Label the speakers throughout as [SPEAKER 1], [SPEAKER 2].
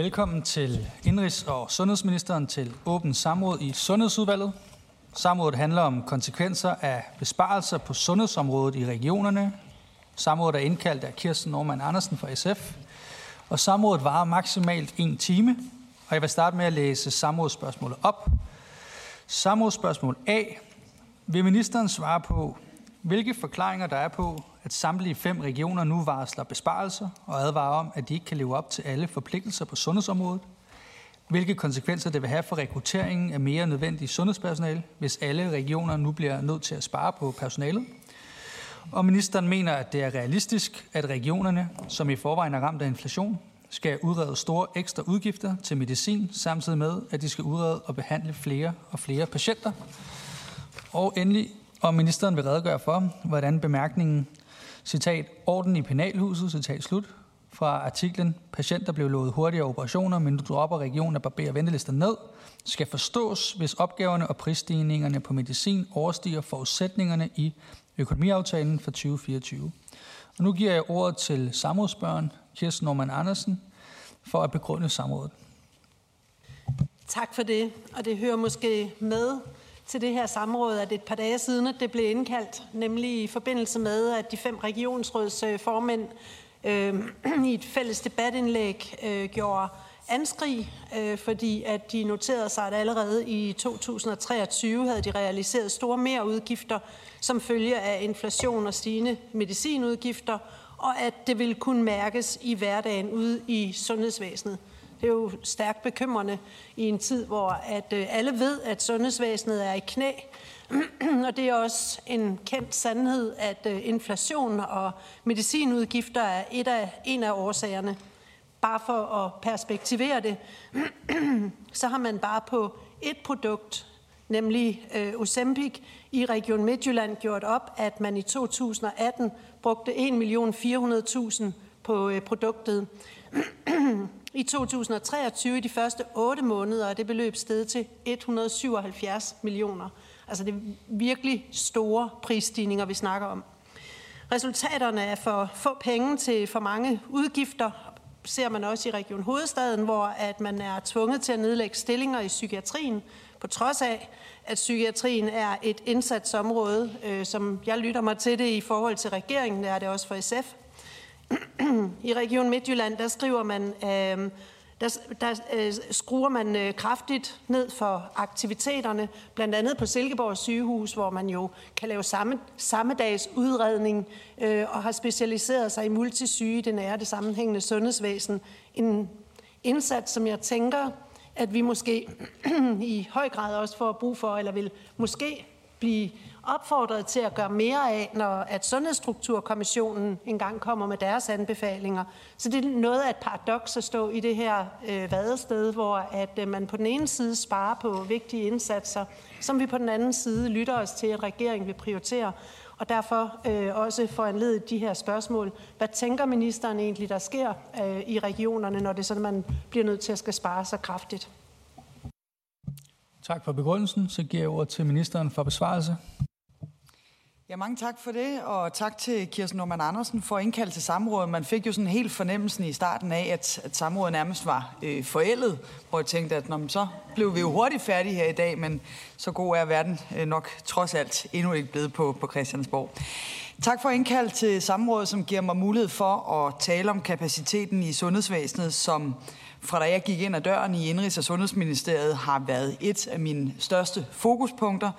[SPEAKER 1] Velkommen til Indrigs- og Sundhedsministeren til åbent samråd i Sundhedsudvalget. Samrådet handler om konsekvenser af besparelser på sundhedsområdet i regionerne. Samrådet er indkaldt af Kirsten Norman Andersen fra SF. Og samrådet varer maksimalt en time. Og jeg vil starte med at læse samrådsspørgsmålet op. Samrådsspørgsmål A. Vil ministeren svare på, hvilke forklaringer der er på, at samtlige fem regioner nu varsler besparelser og advarer om, at de ikke kan leve op til alle forpligtelser på sundhedsområdet? Hvilke konsekvenser det vil have for rekrutteringen af mere nødvendigt sundhedspersonale, hvis alle regioner nu bliver nødt til at spare på personalet? Og ministeren mener, at det er realistisk, at regionerne, som i forvejen er ramt af inflation, skal udrede store ekstra udgifter til medicin, samtidig med, at de skal udrede og behandle flere og flere patienter. Og endelig, og ministeren vil redegøre for, hvordan bemærkningen, citat, orden i penalhuset, citat slut, fra artiklen Patienter blev lovet hurtigere operationer, men nu dropper regionen at barbere ventelister ned, skal forstås, hvis opgaverne og prisstigningerne på medicin overstiger forudsætningerne i økonomiaftalen for 2024. Og nu giver jeg ordet til samrådsbørn Kirsten Norman Andersen for at begrunde samrådet.
[SPEAKER 2] Tak for det, og det hører måske med til det her samråd, at et par dage siden at det blev indkaldt, nemlig i forbindelse med, at de fem regionsrådsformænd øh, i et fælles debatindlæg øh, gjorde anskrig, øh, fordi at de noterede sig, at allerede i 2023 havde de realiseret store mere udgifter som følge af inflation og stigende medicinudgifter, og at det ville kunne mærkes i hverdagen ude i sundhedsvæsenet. Det er jo stærkt bekymrende i en tid, hvor at øh, alle ved, at sundhedsvæsenet er i knæ. og det er også en kendt sandhed, at øh, inflation og medicinudgifter er et af, en af årsagerne. Bare for at perspektivere det, så har man bare på et produkt, nemlig øh, Ozempic, i Region Midtjylland gjort op, at man i 2018 brugte 1.400.000 på øh, produktet. I 2023, i de første 8 måneder, er det beløb steget til 177 millioner. Altså det er virkelig store prisstigninger, vi snakker om. Resultaterne er for få penge til for mange udgifter, ser man også i Region Hovedstaden, hvor at man er tvunget til at nedlægge stillinger i psykiatrien, på trods af, at psykiatrien er et indsatsområde, øh, som jeg lytter mig til det i forhold til regeringen, det er det også for SF. I Region Midtjylland, der skriver man, øh, der, der øh, skruer man øh, kraftigt ned for aktiviteterne, blandt andet på Silkeborg sygehus, hvor man jo kan lave samme, samme dags udredning øh, og har specialiseret sig i multisyge, det nære det sammenhængende sundhedsvæsen. En indsats, som jeg tænker, at vi måske i høj grad også får brug for, eller vil måske blive opfordret til at gøre mere af, når at Sundhedsstrukturkommissionen engang kommer med deres anbefalinger. Så det er noget af et paradoks at stå i det her øh, vadested, hvor at øh, man på den ene side sparer på vigtige indsatser, som vi på den anden side lytter os til, at regeringen vil prioritere. Og derfor øh, også foranledet de her spørgsmål. Hvad tænker ministeren egentlig, der sker øh, i regionerne, når det er sådan, man bliver nødt til at skal spare så kraftigt?
[SPEAKER 1] Tak for begrundelsen. Så giver jeg ordet til ministeren for besvarelse.
[SPEAKER 3] Ja, mange tak for det, og tak til Kirsten Norman Andersen for at indkalde til samrådet. Man fik jo sådan helt fornemmelsen i starten af, at, at samrådet nærmest var øh, forældet, hvor jeg tænkte, at når, så blev vi jo hurtigt færdige her i dag, men så god er verden øh, nok trods alt endnu ikke blevet på, på Christiansborg. Tak for indkald til samrådet, som giver mig mulighed for at tale om kapaciteten i sundhedsvæsenet, som fra da jeg gik ind ad døren i Indrigs- og Sundhedsministeriet har været et af mine største fokuspunkter.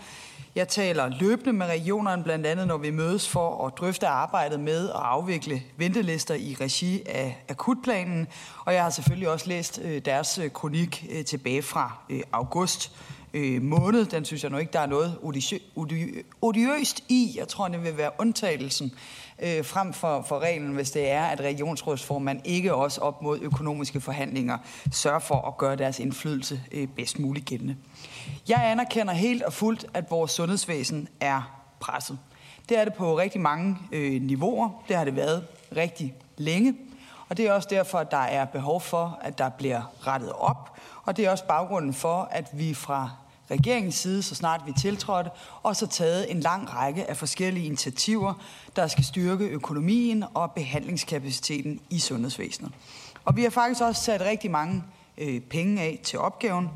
[SPEAKER 3] Jeg taler løbende med regionerne, blandt andet når vi mødes for at drøfte arbejdet med at afvikle ventelister i regi af akutplanen. Og jeg har selvfølgelig også læst øh, deres øh, kronik øh, tilbage fra august måned. Den synes jeg nu ikke, der er noget odiøst i. Jeg tror, det vil være undtagelsen øh, frem for, for reglen, hvis det er, at regionsrådsformand ikke også op mod økonomiske forhandlinger sørger for at gøre deres indflydelse øh, bedst muligt gældende. Jeg anerkender helt og fuldt, at vores sundhedsvæsen er presset. Det er det på rigtig mange øh, niveauer. Det har det været rigtig længe. Og det er også derfor, at der er behov for, at der bliver rettet op. Og det er også baggrunden for, at vi fra regeringens side, så snart vi tiltrådte, og så taget en lang række af forskellige initiativer, der skal styrke økonomien og behandlingskapaciteten i sundhedsvæsenet. Og vi har faktisk også sat rigtig mange øh, penge af til opgaven.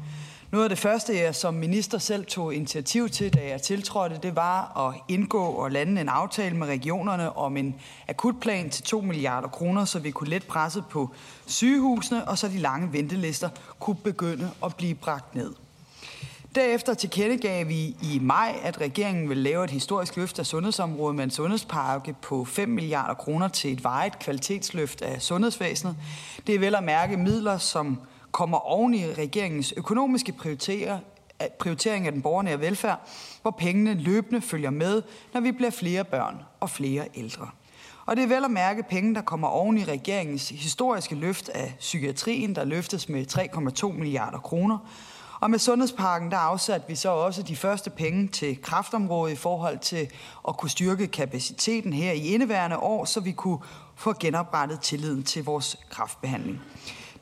[SPEAKER 3] Noget af det første, jeg som minister selv tog initiativ til, da jeg tiltrådte, det var at indgå og lande en aftale med regionerne om en akutplan til 2 milliarder kroner, så vi kunne let presse på sygehusene, og så de lange ventelister kunne begynde at blive bragt ned. Derefter tilkendegav vi i maj, at regeringen vil lave et historisk løft af sundhedsområdet med en sundhedspakke på 5 milliarder kroner til et vejet kvalitetsløft af sundhedsvæsenet. Det er vel at mærke midler, som kommer oven i regeringens økonomiske eh, prioritering af den borgernære velfærd, hvor pengene løbende følger med, når vi bliver flere børn og flere ældre. Og det er vel at mærke penge, der kommer oven i regeringens historiske løft af psykiatrien, der løftes med 3,2 milliarder kroner, og med sundhedsparken, der afsatte vi så også de første penge til kraftområdet i forhold til at kunne styrke kapaciteten her i indeværende år, så vi kunne få genoprettet tilliden til vores kraftbehandling.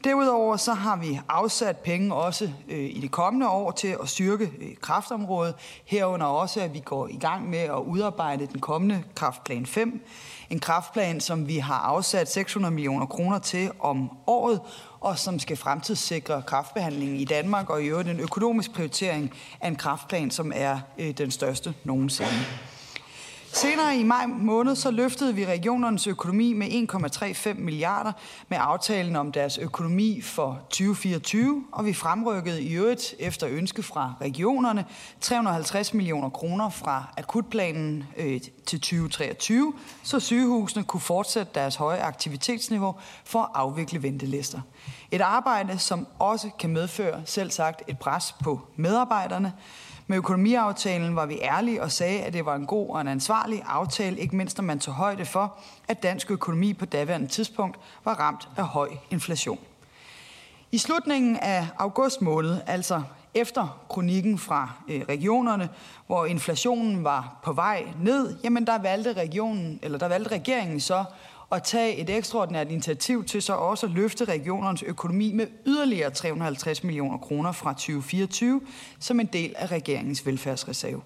[SPEAKER 3] Derudover så har vi afsat penge også øh, i det kommende år til at styrke øh, kraftområdet. Herunder også, at vi går i gang med at udarbejde den kommende kraftplan 5. En kraftplan, som vi har afsat 600 millioner kroner til om året, og som skal fremtidssikre kraftbehandlingen i Danmark, og i øvrigt en økonomisk prioritering af en kraftplan, som er øh, den største nogensinde. Senere i maj måned så løftede vi regionernes økonomi med 1,35 milliarder med aftalen om deres økonomi for 2024, og vi fremrykkede i øvrigt efter ønske fra regionerne 350 millioner kroner fra akutplanen øh, til 2023, så sygehusene kunne fortsætte deres høje aktivitetsniveau for at afvikle ventelister. Et arbejde, som også kan medføre selv sagt et pres på medarbejderne, med økonomiaftalen var vi ærlige og sagde, at det var en god og en ansvarlig aftale, ikke mindst når man tog højde for, at dansk økonomi på daværende tidspunkt var ramt af høj inflation. I slutningen af august måned, altså efter kronikken fra øh, regionerne, hvor inflationen var på vej ned, jamen der valgte regionen eller der valgte regeringen så at tage et ekstraordinært initiativ til så også at løfte regionernes økonomi med yderligere 350 millioner kroner fra 2024 som en del af regeringens velfærdsreserve.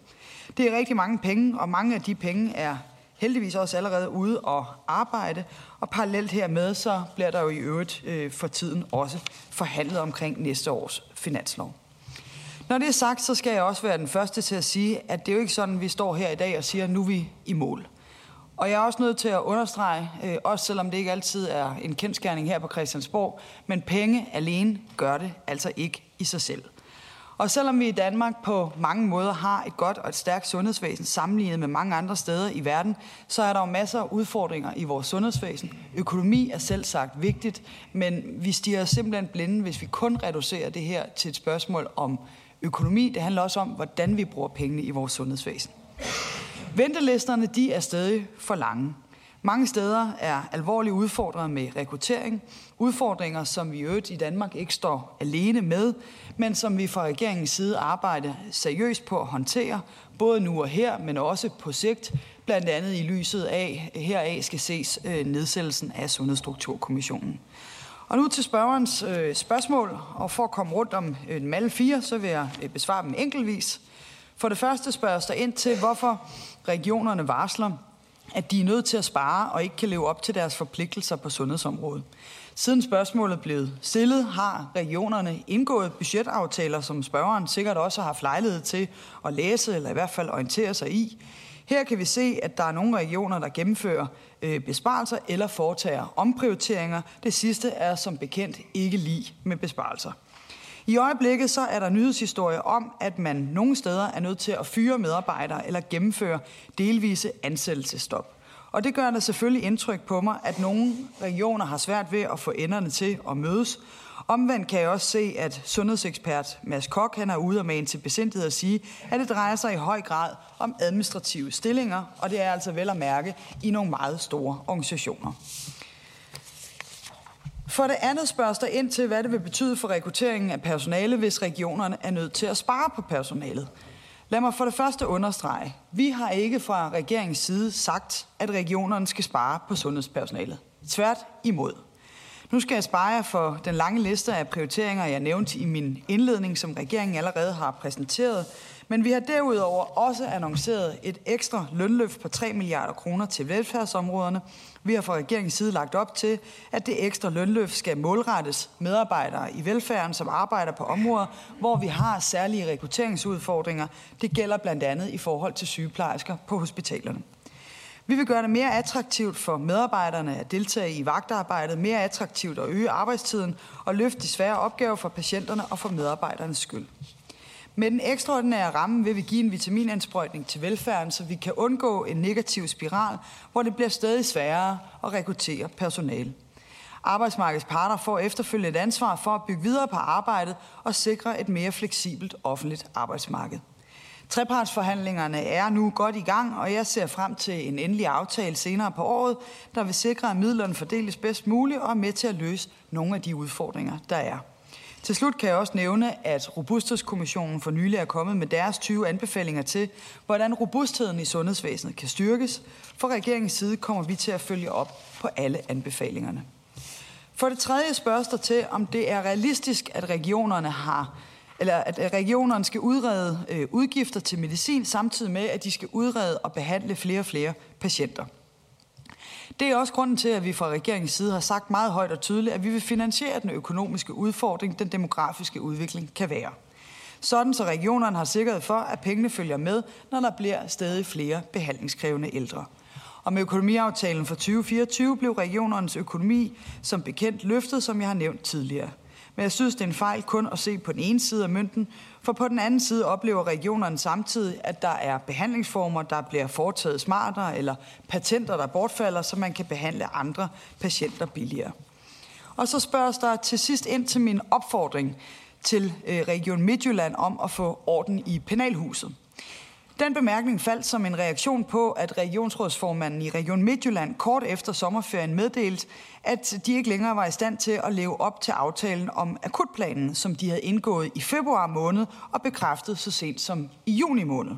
[SPEAKER 3] Det er rigtig mange penge, og mange af de penge er heldigvis også allerede ude og arbejde, og parallelt hermed så bliver der jo i øvrigt øh, for tiden også forhandlet omkring næste års finanslov. Når det er sagt, så skal jeg også være den første til at sige, at det er jo ikke sådan, at vi står her i dag og siger, at nu er vi i mål. Og jeg er også nødt til at understrege, øh, også selvom det ikke altid er en kendskærning her på Christiansborg, men penge alene gør det altså ikke i sig selv. Og selvom vi i Danmark på mange måder har et godt og et stærkt sundhedsvæsen sammenlignet med mange andre steder i verden, så er der jo masser af udfordringer i vores sundhedsvæsen. Økonomi er selv sagt vigtigt, men vi stiger simpelthen blinde, hvis vi kun reducerer det her til et spørgsmål om økonomi. Det handler også om, hvordan vi bruger pengene i vores sundhedsvæsen. Ventelisterne de er stadig for lange. Mange steder er alvorlige udfordringer med rekruttering. Udfordringer, som vi i øvrigt i Danmark ikke står alene med, men som vi fra regeringens side arbejder seriøst på at håndtere, både nu og her, men også på sigt, blandt andet i lyset af, heraf skal ses øh, nedsættelsen af Sundhedsstrukturkommissionen. Og nu til spørgerens øh, spørgsmål, og for at komme rundt om øh, dem alle fire, så vil jeg øh, besvare dem enkeltvis. For det første spørges der ind til, hvorfor regionerne varsler, at de er nødt til at spare og ikke kan leve op til deres forpligtelser på sundhedsområdet. Siden spørgsmålet blev stillet, har regionerne indgået budgetaftaler, som spørgeren sikkert også har haft lejlighed til at læse eller i hvert fald orientere sig i. Her kan vi se, at der er nogle regioner, der gennemfører øh, besparelser eller foretager omprioriteringer. Det sidste er som bekendt ikke lige med besparelser. I øjeblikket så er der nyhedshistorie om, at man nogle steder er nødt til at fyre medarbejdere eller gennemføre delvise ansættelsestop. Og det gør der selvfølgelig indtryk på mig, at nogle regioner har svært ved at få enderne til at mødes. Omvendt kan jeg også se, at sundhedsekspert Mads Kok han er ude og mane til besindighed at sige, at det drejer sig i høj grad om administrative stillinger, og det er altså vel at mærke i nogle meget store organisationer. For det andet spørges der ind til, hvad det vil betyde for rekrutteringen af personale, hvis regionerne er nødt til at spare på personalet. Lad mig for det første understrege, vi har ikke fra regeringens side sagt, at regionerne skal spare på sundhedspersonalet. Tvært imod. Nu skal jeg spare jer for den lange liste af prioriteringer, jeg nævnte i min indledning, som regeringen allerede har præsenteret. Men vi har derudover også annonceret et ekstra lønløft på 3 milliarder kroner til velfærdsområderne. Vi har fra regeringens side lagt op til, at det ekstra lønløft skal målrettes medarbejdere i velfærden, som arbejder på områder, hvor vi har særlige rekrutteringsudfordringer. Det gælder blandt andet i forhold til sygeplejersker på hospitalerne. Vi vil gøre det mere attraktivt for medarbejderne at deltage i vagtarbejdet, mere attraktivt at øge arbejdstiden og løfte de svære opgaver for patienterne og for medarbejdernes skyld. Med den ekstraordinære ramme vil vi give en vitaminindsprøjtning til velfærden, så vi kan undgå en negativ spiral, hvor det bliver stadig sværere at rekruttere personale. Arbejdsmarkedets parter får efterfølgende et ansvar for at bygge videre på arbejdet og sikre et mere fleksibelt offentligt arbejdsmarked. Trepartsforhandlingerne er nu godt i gang, og jeg ser frem til en endelig aftale senere på året, der vil sikre, at midlerne fordeles bedst muligt og er med til at løse nogle af de udfordringer, der er. Til slut kan jeg også nævne, at Robusthedskommissionen for nylig er kommet med deres 20 anbefalinger til, hvordan robustheden i sundhedsvæsenet kan styrkes. For regeringens side kommer vi til at følge op på alle anbefalingerne. For det tredje spørges der til, om det er realistisk, at regionerne har eller at regionerne skal udrede øh, udgifter til medicin, samtidig med, at de skal udrede og behandle flere og flere patienter. Det er også grunden til, at vi fra regeringens side har sagt meget højt og tydeligt, at vi vil finansiere den økonomiske udfordring, den demografiske udvikling kan være. Sådan så regionerne har sikkerhed for, at pengene følger med, når der bliver stadig flere behandlingskrævende ældre. Og med økonomiaftalen for 2024 blev regionernes økonomi som bekendt løftet, som jeg har nævnt tidligere. Men jeg synes, det er en fejl kun at se på den ene side af mønten, for på den anden side oplever regionerne samtidig, at der er behandlingsformer, der bliver foretaget smartere, eller patenter, der bortfalder, så man kan behandle andre patienter billigere. Og så spørges der til sidst ind til min opfordring til øh, Region Midtjylland om at få orden i penalhuset. Den bemærkning faldt som en reaktion på, at regionsrådsformanden i Region Midtjylland kort efter sommerferien meddelte, at de ikke længere var i stand til at leve op til aftalen om akutplanen, som de havde indgået i februar måned og bekræftet så sent som i juni måned.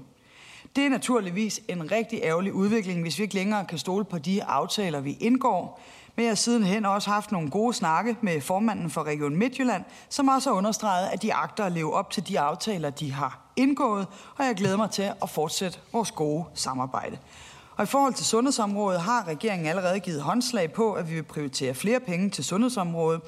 [SPEAKER 3] Det er naturligvis en rigtig ærgerlig udvikling, hvis vi ikke længere kan stole på de aftaler, vi indgår. Men jeg har sidenhen også haft nogle gode snakke med formanden for Region Midtjylland, som også har understreget, at de agter at leve op til de aftaler, de har indgået, og jeg glæder mig til at fortsætte vores gode samarbejde. Og i forhold til sundhedsområdet har regeringen allerede givet håndslag på, at vi vil prioritere flere penge til sundhedsområdet,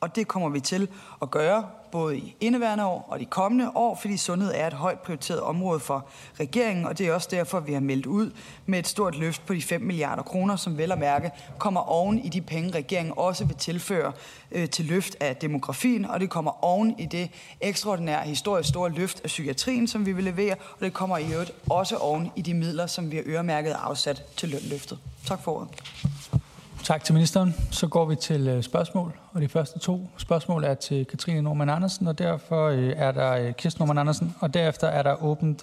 [SPEAKER 3] og det kommer vi til at gøre både i indeværende år og de kommende år, fordi sundhed er et højt prioriteret område for regeringen, og det er også derfor, vi har meldt ud med et stort løft på de 5 milliarder kroner, som vel at mærke kommer oven i de penge, regeringen også vil tilføre øh, til løft af demografien, og det kommer oven i det ekstraordinære historisk store løft af psykiatrien, som vi vil levere, og det kommer i øvrigt også oven i de midler, som vi har øremærket afsat til lønløftet. Tak for ordet.
[SPEAKER 1] Tak til ministeren. Så går vi til øh, spørgsmål, og de første to spørgsmål er til Katrine Norman Andersen, og derfor øh, er der øh, Kirsten Norman Andersen, og derefter er der åbent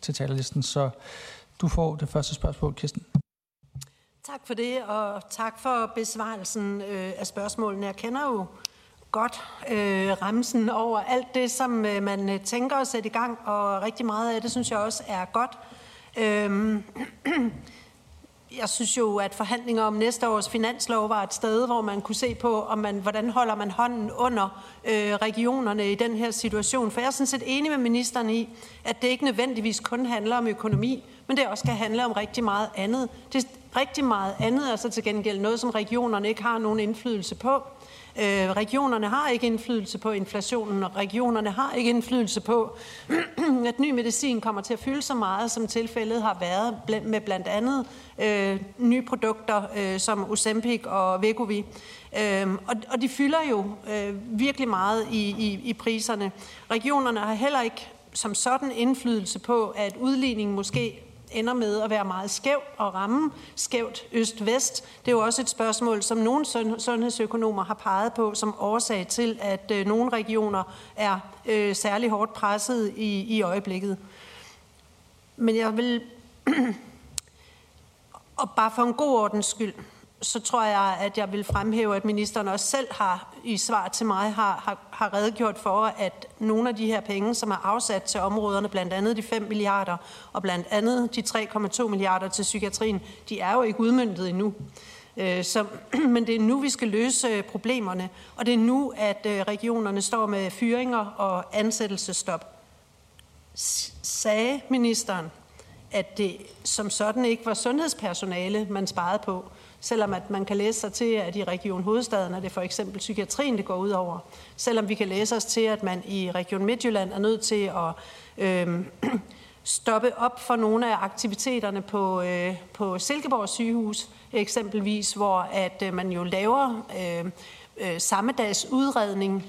[SPEAKER 1] til talerlisten, så du får det første spørgsmål, Kirsten.
[SPEAKER 2] Tak for det, og tak for besvarelsen af spørgsmålene. Jeg kender jo godt øh, ramsen over alt det, som man tænker at sætte i gang, og rigtig meget af det synes jeg også er godt. Øh, jeg synes jo, at forhandlinger om næste års finanslov var et sted, hvor man kunne se på, om man, hvordan holder man hånden under øh, regionerne i den her situation. For jeg er sådan set enig med ministeren i, at det ikke nødvendigvis kun handler om økonomi, men det også skal handle om rigtig meget andet. Det er rigtig meget andet, altså til gengæld noget, som regionerne ikke har nogen indflydelse på. Øh, regionerne har ikke indflydelse på inflationen, og regionerne har ikke indflydelse på, at ny medicin kommer til at fylde så meget, som tilfældet har været med blandt andet øh, nye produkter øh, som Ozempic og Vegovi. Øh, og, og de fylder jo øh, virkelig meget i, i, i priserne. Regionerne har heller ikke som sådan indflydelse på, at udligningen måske ender med at være meget skæv og ramme skævt øst-vest. Det er jo også et spørgsmål, som nogle sundhedsøkonomer har peget på som årsag til, at øh, nogle regioner er øh, særlig hårdt presset i, i øjeblikket. Men jeg vil, og bare for en god ordens skyld, så tror jeg, at jeg vil fremhæve, at ministeren også selv har i svar til mig har, har, har redegjort for, at nogle af de her penge, som er afsat til områderne, blandt andet de 5 milliarder og blandt andet de 3,2 milliarder til psykiatrien, de er jo ikke udmyndtet endnu. Øh, så, men det er nu, vi skal løse øh, problemerne, og det er nu, at øh, regionerne står med fyringer og ansættelsestop. Sagde ministeren, at det som sådan ikke var sundhedspersonale, man sparede på, selvom at man kan læse sig til, at i Region Hovedstaden er det for eksempel psykiatrien, det går ud over. Selvom vi kan læse os til, at man i Region Midtjylland er nødt til at øh, stoppe op for nogle af aktiviteterne på, øh, på Silkeborg sygehus, eksempelvis, hvor at øh, man jo laver øh, øh, samme dags udredning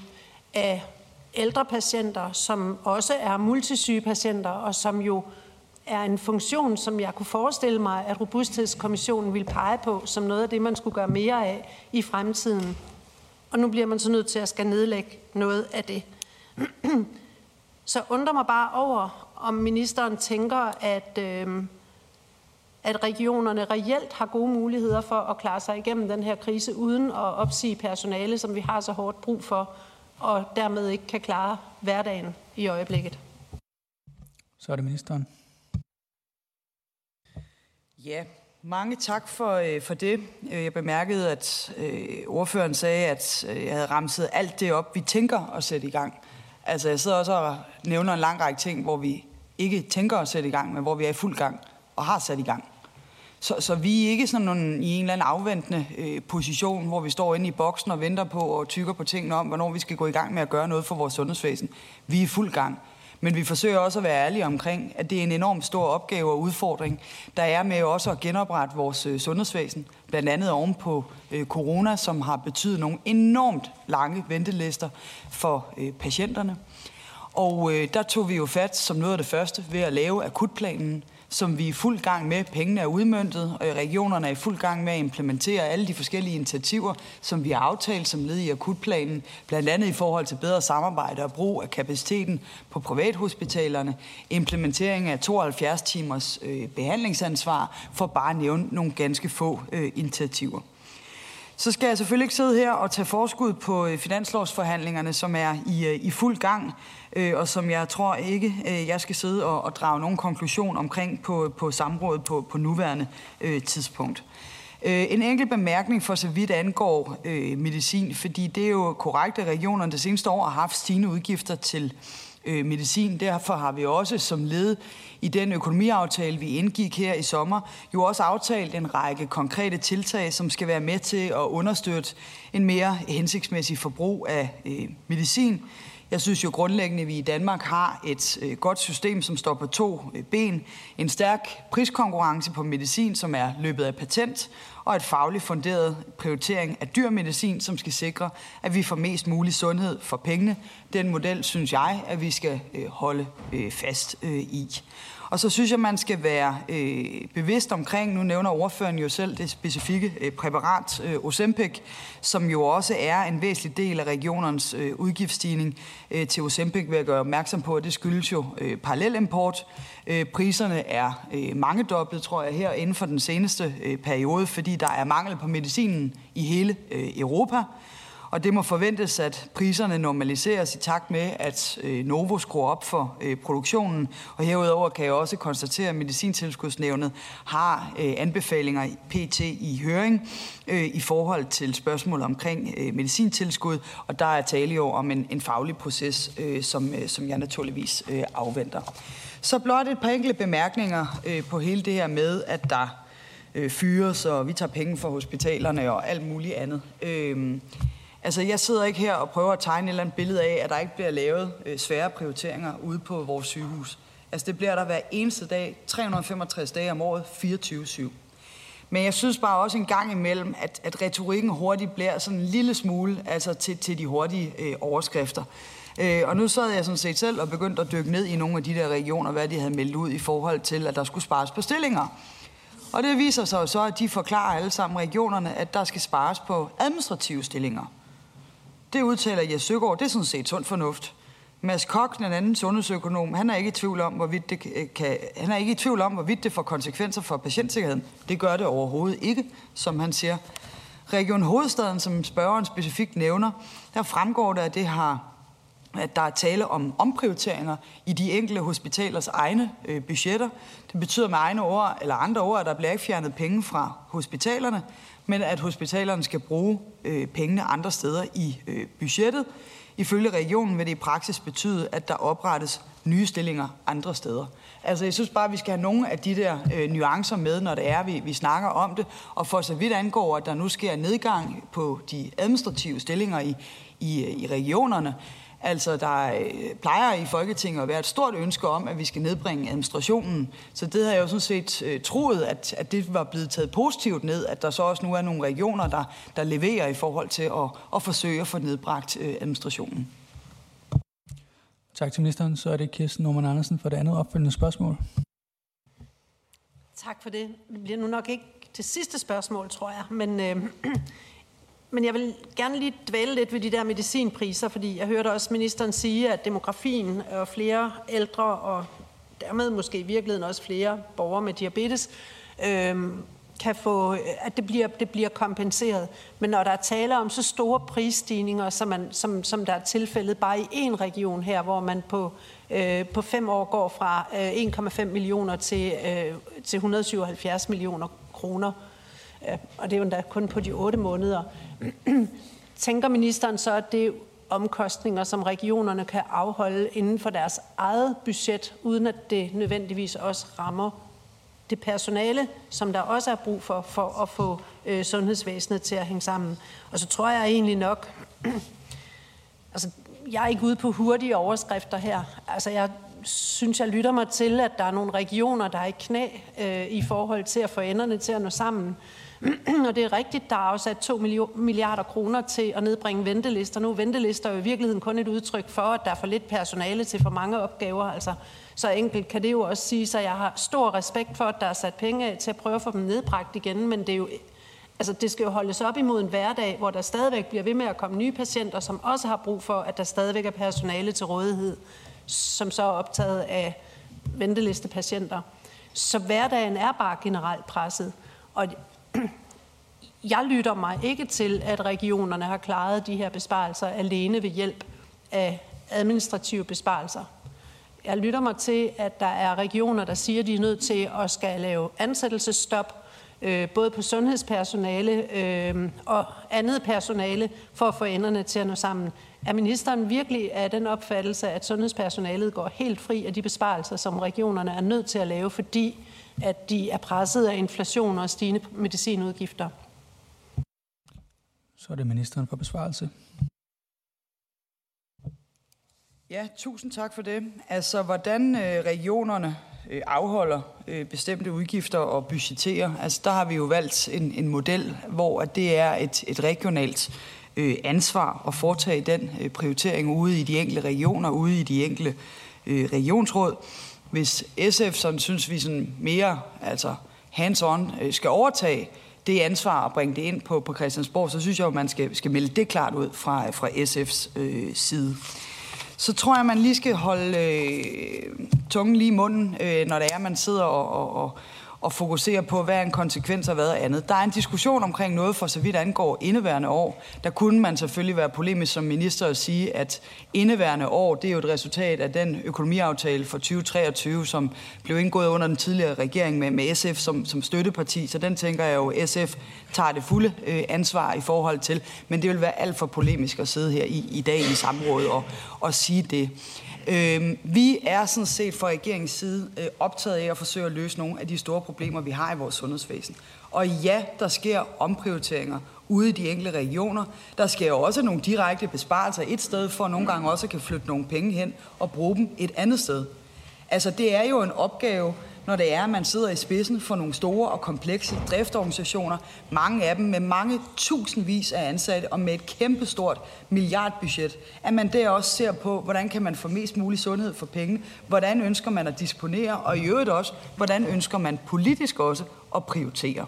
[SPEAKER 2] af ældre patienter, som også er multisyge patienter, og som jo er en funktion, som jeg kunne forestille mig, at Robusthedskommissionen ville pege på som noget af det, man skulle gøre mere af i fremtiden. Og nu bliver man så nødt til at skal nedlægge noget af det. så undrer mig bare over, om ministeren tænker, at, øh, at regionerne reelt har gode muligheder for at klare sig igennem den her krise, uden at opsige personale, som vi har så hårdt brug for, og dermed ikke kan klare hverdagen i øjeblikket.
[SPEAKER 1] Så er det ministeren.
[SPEAKER 3] Ja, mange tak for, øh, for det. Øh, jeg bemærkede, at øh, ordføreren sagde, at øh, jeg havde ramset alt det op, vi tænker at sætte i gang. Altså, jeg sidder også og nævner en lang række ting, hvor vi ikke tænker at sætte i gang, men hvor vi er i fuld gang og har sat i gang. Så, så vi er ikke sådan nogle, i en eller anden afventende øh, position, hvor vi står inde i boksen og venter på og tykker på tingene om, hvornår vi skal gå i gang med at gøre noget for vores sundhedsvæsen. Vi er i fuld gang. Men vi forsøger også at være ærlige omkring, at det er en enorm stor opgave og udfordring, der er med også at genoprette vores øh, sundhedsvæsen. Blandt andet oven på øh, corona, som har betydet nogle enormt lange ventelister for øh, patienterne. Og øh, der tog vi jo fat som noget af det første ved at lave akutplanen, som vi er i fuld gang med. Pengene er udmyndtet, og regionerne er i fuld gang med at implementere alle de forskellige initiativer, som vi har aftalt som led i akutplanen, blandt andet i forhold til bedre samarbejde og brug af kapaciteten på privathospitalerne, implementering af 72 timers øh, behandlingsansvar, for bare at nævne nogle ganske få øh, initiativer. Så skal jeg selvfølgelig ikke sidde her og tage forskud på øh, finanslovsforhandlingerne, som er i, øh, i fuld gang, øh, og som jeg tror ikke, øh, jeg skal sidde og, og drage nogen konklusion omkring på, på samrådet på, på nuværende øh, tidspunkt. En enkelt bemærkning for så vidt angår øh, medicin, fordi det er jo korrekt, at regionerne det seneste år har haft stigende udgifter til øh, medicin. Derfor har vi også som led i den økonomiaftale, vi indgik her i sommer, jo også aftalt en række konkrete tiltag, som skal være med til at understøtte en mere hensigtsmæssig forbrug af øh, medicin. Jeg synes jo grundlæggende, at vi i Danmark har et øh, godt system, som står på to øh, ben. En stærk priskonkurrence på medicin, som er løbet af patent, og et fagligt funderet prioritering af dyr medicin, som skal sikre, at vi får mest mulig sundhed for pengene. Den model synes jeg, at vi skal øh, holde øh, fast øh, i. Og så synes jeg, man skal være øh, bevidst omkring, nu nævner ordføreren jo selv det specifikke øh, præparat, øh, Ozempic, som jo også er en væsentlig del af regionernes øh, udgiftsstigning øh, til Ozempic, vil jeg gøre opmærksom på, at det skyldes jo øh, parallelimport. Øh, priserne er øh, mangedoblet, tror jeg, her inden for den seneste øh, periode, fordi der er mangel på medicinen i hele øh, Europa og det må forventes, at priserne normaliseres i takt med, at øh, Novo skruer op for øh, produktionen. Og herudover kan jeg også konstatere, at Medicintilskudsnævnet har øh, anbefalinger PT i høring øh, i forhold til spørgsmål omkring øh, medicintilskud, og der er tale jo om en, en faglig proces, øh, som, som jeg naturligvis afventer. Så blot et par enkelte bemærkninger på hele det her med, at der fyres, og vi tager penge fra hospitalerne og alt muligt andet. Altså, jeg sidder ikke her og prøver at tegne et eller andet billede af, at der ikke bliver lavet øh, svære prioriteringer ude på vores sygehus. Altså, det bliver der hver eneste dag, 365 dage om året, 24-7. Men jeg synes bare også en gang imellem, at, at retorikken hurtigt bliver sådan en lille smule altså til, til de hurtige øh, overskrifter. Øh, og nu sad jeg sådan set selv og begyndte at dykke ned i nogle af de der regioner, hvad de havde meldt ud i forhold til, at der skulle spares på stillinger. Og det viser sig jo så, at de forklarer alle sammen regionerne, at der skal spares på administrative stillinger. Det udtaler Jes Søgaard, det er sådan set sund fornuft. Mads Kok, den anden sundhedsøkonom, han er ikke i tvivl om, hvorvidt det øh, kan, han er ikke i tvivl om, hvorvidt det får konsekvenser for patientsikkerheden. Det gør det overhovedet ikke, som han siger. Region Hovedstaden, som spørgeren specifikt nævner, der fremgår det, at det har at der er tale om omprioriteringer i de enkelte hospitalers egne øh, budgetter. Det betyder med egne ord, eller andre ord, at der bliver ikke fjernet penge fra hospitalerne, men at hospitalerne skal bruge øh, pengene andre steder i øh, budgettet. Ifølge regionen vil det i praksis betyde, at der oprettes nye stillinger andre steder. Altså, jeg synes bare, at vi skal have nogle af de der øh, nuancer med, når det er, vi, vi snakker om det. Og for så vidt angår, at der nu sker nedgang på de administrative stillinger i, i, øh, i regionerne, Altså, der øh, plejer i Folketinget at være et stort ønske om, at vi skal nedbringe administrationen. Så det har jeg jo sådan set øh, troet, at, at det var blevet taget positivt ned, at der så også nu er nogle regioner, der, der leverer i forhold til at, at forsøge at få nedbragt øh, administrationen.
[SPEAKER 1] Tak til ministeren. Så er det Kirsten Norman Andersen for det andet opfølgende spørgsmål.
[SPEAKER 2] Tak for det. Det bliver nu nok ikke det sidste spørgsmål, tror jeg, men øh, men jeg vil gerne lige dvæle lidt ved de der medicinpriser, fordi jeg hørte også ministeren sige, at demografien og flere ældre og dermed måske i virkeligheden også flere borgere med diabetes, øh, kan få, at det bliver, det bliver kompenseret. Men når der er tale om så store prisstigninger, som, man, som, som der er tilfældet bare i én region her, hvor man på, øh, på fem år går fra øh, 1,5 millioner til, øh, til 177 millioner kroner, øh, og det er jo endda kun på de otte måneder, Tænker ministeren så, at det er omkostninger, som regionerne kan afholde inden for deres eget budget, uden at det nødvendigvis også rammer det personale, som der også er brug for, for at få øh, sundhedsvæsenet til at hænge sammen. Og så tror jeg egentlig nok, altså jeg er ikke ude på hurtige overskrifter her. Altså jeg synes, jeg lytter mig til, at der er nogle regioner, der er i knæ øh, i forhold til at få enderne til at nå sammen. og det er rigtigt, der er afsat 2 milliarder kroner til at nedbringe ventelister. Nu er ventelister jo i virkeligheden kun et udtryk for, at der er for lidt personale til for mange opgaver. Altså, så enkelt kan det jo også sige, så jeg har stor respekt for, at der er sat penge af til at prøve at få dem nedbragt igen, men det er jo Altså, det skal jo holdes op imod en hverdag, hvor der stadigvæk bliver ved med at komme nye patienter, som også har brug for, at der stadigvæk er personale til rådighed, som så er optaget af ventelistepatienter. Så hverdagen er bare generelt presset. Og jeg lytter mig ikke til, at regionerne har klaret de her besparelser alene ved hjælp af administrative besparelser. Jeg lytter mig til, at der er regioner, der siger, at de er nødt til at skal lave ansættelsestop, øh, både på sundhedspersonale øh, og andet personale, for at få enderne til at nå sammen. Er ministeren virkelig af den opfattelse, at sundhedspersonalet går helt fri af de besparelser, som regionerne er nødt til at lave, fordi at de er presset af inflation og stigende medicinudgifter?
[SPEAKER 1] Så er det ministeren for besvarelse.
[SPEAKER 3] Ja, tusind tak for det. Altså, hvordan øh, regionerne øh, afholder øh, bestemte udgifter og budgetterer, altså der har vi jo valgt en, en model, hvor at det er et, et regionalt øh, ansvar at foretage den øh, prioritering ude i de enkelte regioner, ude i de enkelte øh, regionsråd. Hvis SF sådan synes, vi sådan mere altså hands-on øh, skal overtage det ansvar og bringe det ind på, på Christiansborg, så synes jeg at man skal, skal melde det klart ud fra, fra SF's øh, side. Så tror jeg, man lige skal holde øh, tungen lige i munden, øh, når det er, man sidder og, og, og og fokusere på, hvad en konsekvens har været af andet. Der er en diskussion omkring noget for så vidt angår indeværende år. Der kunne man selvfølgelig være polemisk som minister og sige, at indeværende år, det er jo et resultat af den økonomiaftale for 2023, som blev indgået under den tidligere regering med, med SF som, som støtteparti. Så den tænker jeg jo, SF tager det fulde øh, ansvar i forhold til. Men det vil være alt for polemisk at sidde her i, i dag i samrådet og, og sige det. Øh, vi er sådan set fra regeringens side øh, optaget af at forsøge at løse nogle af de store problemer, vi har i vores sundhedsvæsen. Og ja, der sker omprioriteringer ude i de enkelte regioner. Der sker jo også nogle direkte besparelser et sted, for nogle gange også kan flytte nogle penge hen og bruge dem et andet sted. Altså, det er jo en opgave, når det er, at man sidder i spidsen for nogle store og komplekse driftorganisationer, mange af dem med mange tusindvis af ansatte og med et kæmpestort milliardbudget, at man der også ser på, hvordan kan man få mest mulig sundhed for pengene, hvordan ønsker man at disponere, og i øvrigt også, hvordan ønsker man politisk også at prioritere.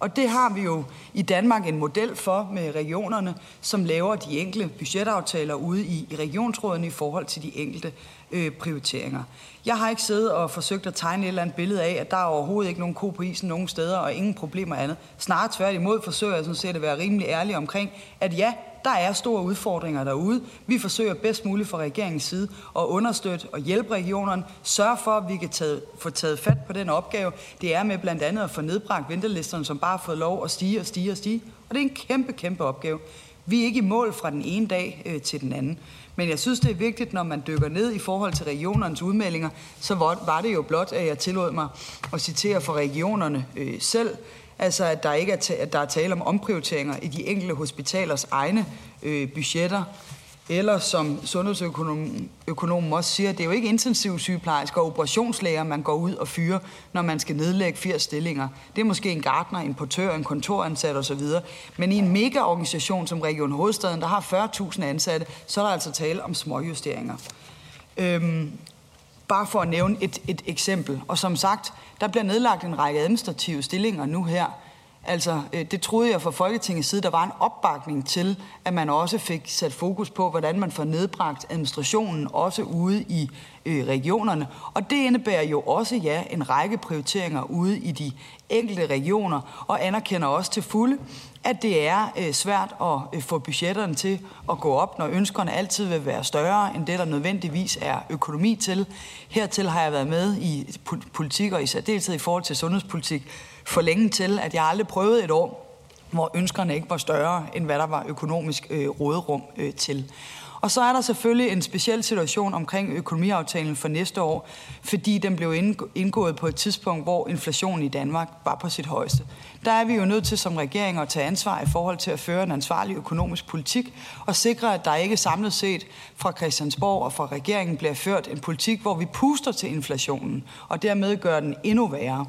[SPEAKER 3] Og det har vi jo i Danmark en model for med regionerne, som laver de enkelte budgetaftaler ude i, i regionsrådene i forhold til de enkelte øh, prioriteringer. Jeg har ikke siddet og forsøgt at tegne et eller andet billede af, at der er overhovedet ikke nogen ko på isen nogen steder, og ingen problemer andet. Snarere tværtimod forsøger jeg sådan set at være rimelig ærlig omkring, at ja, der er store udfordringer derude. Vi forsøger bedst muligt fra regeringens side at understøtte og hjælpe regionerne, sørge for, at vi kan tage, få taget fat på den opgave. Det er med blandt andet at få nedbragt ventelisterne, som bare har fået lov at stige og stige og stige. Og det er en kæmpe, kæmpe opgave. Vi er ikke i mål fra den ene dag øh, til den anden. Men jeg synes, det er vigtigt, når man dykker ned i forhold til regionernes udmeldinger, så var det jo blot, at jeg tillod mig at citere for regionerne øh, selv, altså at der ikke er, at der er tale om omprioriteringer i de enkelte hospitalers egne øh, budgetter. Eller som sundhedsøkonomen også siger, det er jo ikke intensiv sygeplejersker og operationslæger, man går ud og fyrer, når man skal nedlægge 80 stillinger. Det er måske en gartner, en portør, en kontoransat osv. Men i en megaorganisation som Region Hovedstaden, der har 40.000 ansatte, så er der altså tale om småjusteringer. Øhm, bare for at nævne et, et eksempel. Og som sagt, der bliver nedlagt en række administrative stillinger nu her. Altså, øh, det troede jeg fra Folketingets side, der var en opbakning til, at man også fik sat fokus på, hvordan man får nedbragt administrationen, også ude i øh, regionerne. Og det indebærer jo også, ja, en række prioriteringer ude i de enkelte regioner, og anerkender også til fulde, at det er øh, svært at øh, få budgetterne til at gå op, når ønskerne altid vil være større end det, der nødvendigvis er økonomi til. Hertil har jeg været med i politik, og i særdeleshed i forhold til sundhedspolitik, for længe til, at jeg aldrig prøvede et år, hvor ønskerne ikke var større, end hvad der var økonomisk øh, råderum øh, til. Og så er der selvfølgelig en speciel situation omkring økonomiaftalen for næste år, fordi den blev indgået på et tidspunkt, hvor inflationen i Danmark var på sit højeste. Der er vi jo nødt til som regering at tage ansvar i forhold til at føre en ansvarlig økonomisk politik og sikre, at der ikke samlet set fra Christiansborg og fra regeringen bliver ført en politik, hvor vi puster til inflationen og dermed gør den endnu værre.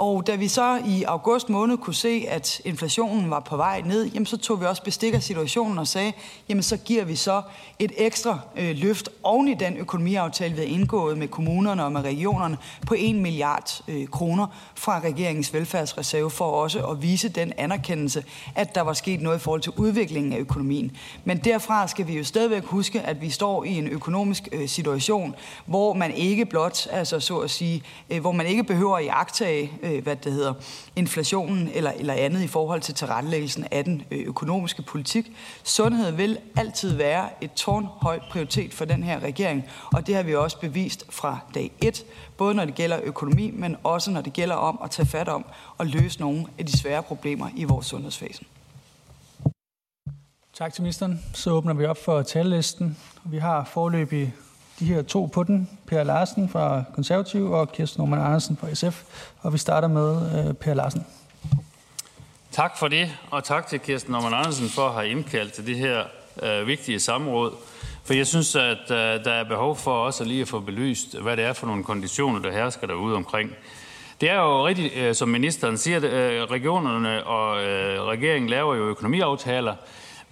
[SPEAKER 3] Og da vi så i august måned kunne se, at inflationen var på vej ned, jamen så tog vi også bestik af situationen og sagde, jamen så giver vi så et ekstra øh, løft oven i den økonomiaftale, vi har indgået med kommunerne og med regionerne på 1 milliard øh, kroner fra regeringens velfærdsreserve for også at vise den anerkendelse, at der var sket noget i forhold til udviklingen af økonomien. Men derfra skal vi jo stadigvæk huske, at vi står i en økonomisk øh, situation, hvor man ikke blot, altså så at sige, øh, hvor man ikke behøver at jagtage øh, Øh, hvad det hedder, inflationen eller, eller andet i forhold til tilrettelæggelsen af den øh, økonomiske politik. Sundhed vil altid være et tårnhøjt prioritet for den her regering, og det har vi også bevist fra dag 1, både når det gælder økonomi, men også når det gælder om at tage fat om og løse nogle af de svære problemer i vores sundhedsvæsen.
[SPEAKER 1] Tak til ministeren. Så åbner vi op for tallisten. Vi har forløbig de her to på den. Per Larsen fra Konservativ og Kirsten Norman Andersen fra SF. Og vi starter med øh, Per Larsen.
[SPEAKER 4] Tak for det, og tak til Kirsten Norman Andersen for at have indkaldt til det her øh, vigtige samråd. For jeg synes, at øh, der er behov for også lige at få belyst, hvad det er for nogle konditioner, der hersker derude omkring. Det er jo rigtigt, øh, som ministeren siger, at øh, regionerne og øh, regeringen laver jo økonomiaftaler,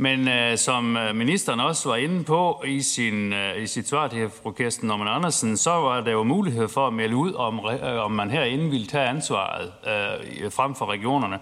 [SPEAKER 4] men øh, som øh, ministeren også var inde på i, sin, øh, i sit svar til fru Kirsten Norman Andersen, så var der jo mulighed for at melde ud, om, øh, om man herinde ville tage ansvaret øh, frem for regionerne.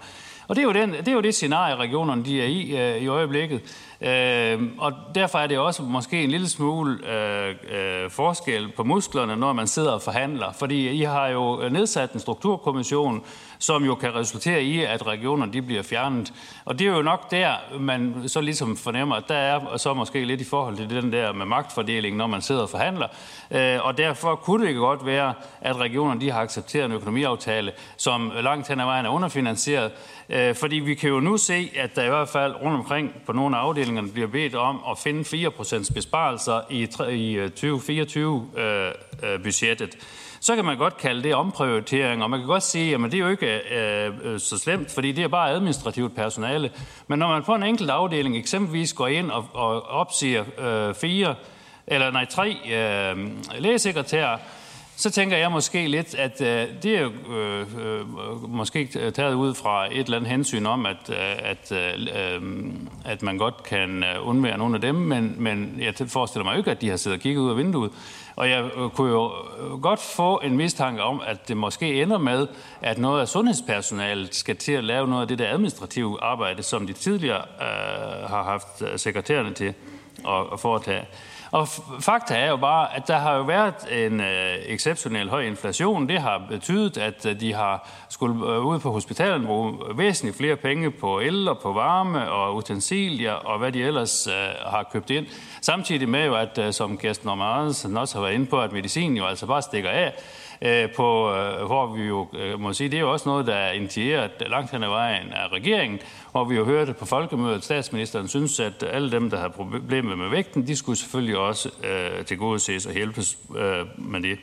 [SPEAKER 4] Og det er jo, den, det, er jo det scenarie, regionerne de er i øh, i øjeblikket. Øh, og derfor er det også måske en lille smule øh, øh, forskel på musklerne, når man sidder og forhandler. Fordi I har jo nedsat en strukturkommission, som jo kan resultere i, at regionerne de bliver fjernet. Og det er jo nok der, man så ligesom fornemmer, at der er så måske lidt i forhold til den der med magtfordeling, når man sidder og forhandler. Øh, og derfor kunne det godt være, at regionerne de har accepteret en økonomiaftale, som langt hen ad vejen er underfinansieret. Øh, fordi vi kan jo nu se, at der i hvert fald rundt omkring på nogle af afdelingerne bliver bedt om at finde 4% besparelser i 2024-budgettet. Så kan man godt kalde det omprioritering, og man kan godt sige, at det er jo ikke øh, øh, så slemt, fordi det er bare administrativt personale. Men når man på en enkelt afdeling eksempelvis går ind og, og opsiger øh, fire, eller nej, tre øh, lægesekretærer, så tænker jeg måske lidt, at øh, det er jo øh, øh, måske taget ud fra et eller andet hensyn om, at, øh, at, øh, at man godt kan øh, undvære nogle af dem, men, men jeg forestiller mig ikke, at de har siddet og kigget ud af vinduet. Og jeg øh, kunne jo øh, godt få en mistanke om, at det måske ender med, at noget af sundhedspersonalet skal til at lave noget af det der administrative arbejde, som de tidligere øh, har haft øh, sekretærerne til at, at foretage. Og fakta er jo bare, at der har jo været en øh, exceptionel høj inflation. Det har betydet, at øh, de har skulle øh, ud på hospitalen bruge væsentligt flere penge på el og på varme og utensilier og hvad de ellers øh, har købt ind. Samtidig med jo, at øh, som Kirsten Andersen også har været inde på, at medicin jo altså bare stikker af øh, på, øh, hvor vi jo øh, må sige, det er jo også noget, der er initieret langt hen ad vejen af regeringen, hvor vi jo hørte på folkemødet, statsministeren synes, at alle dem, der har problemer med vægten, de skulle selvfølgelig også øh, tilgodeses ses og hjælpes øh, med det.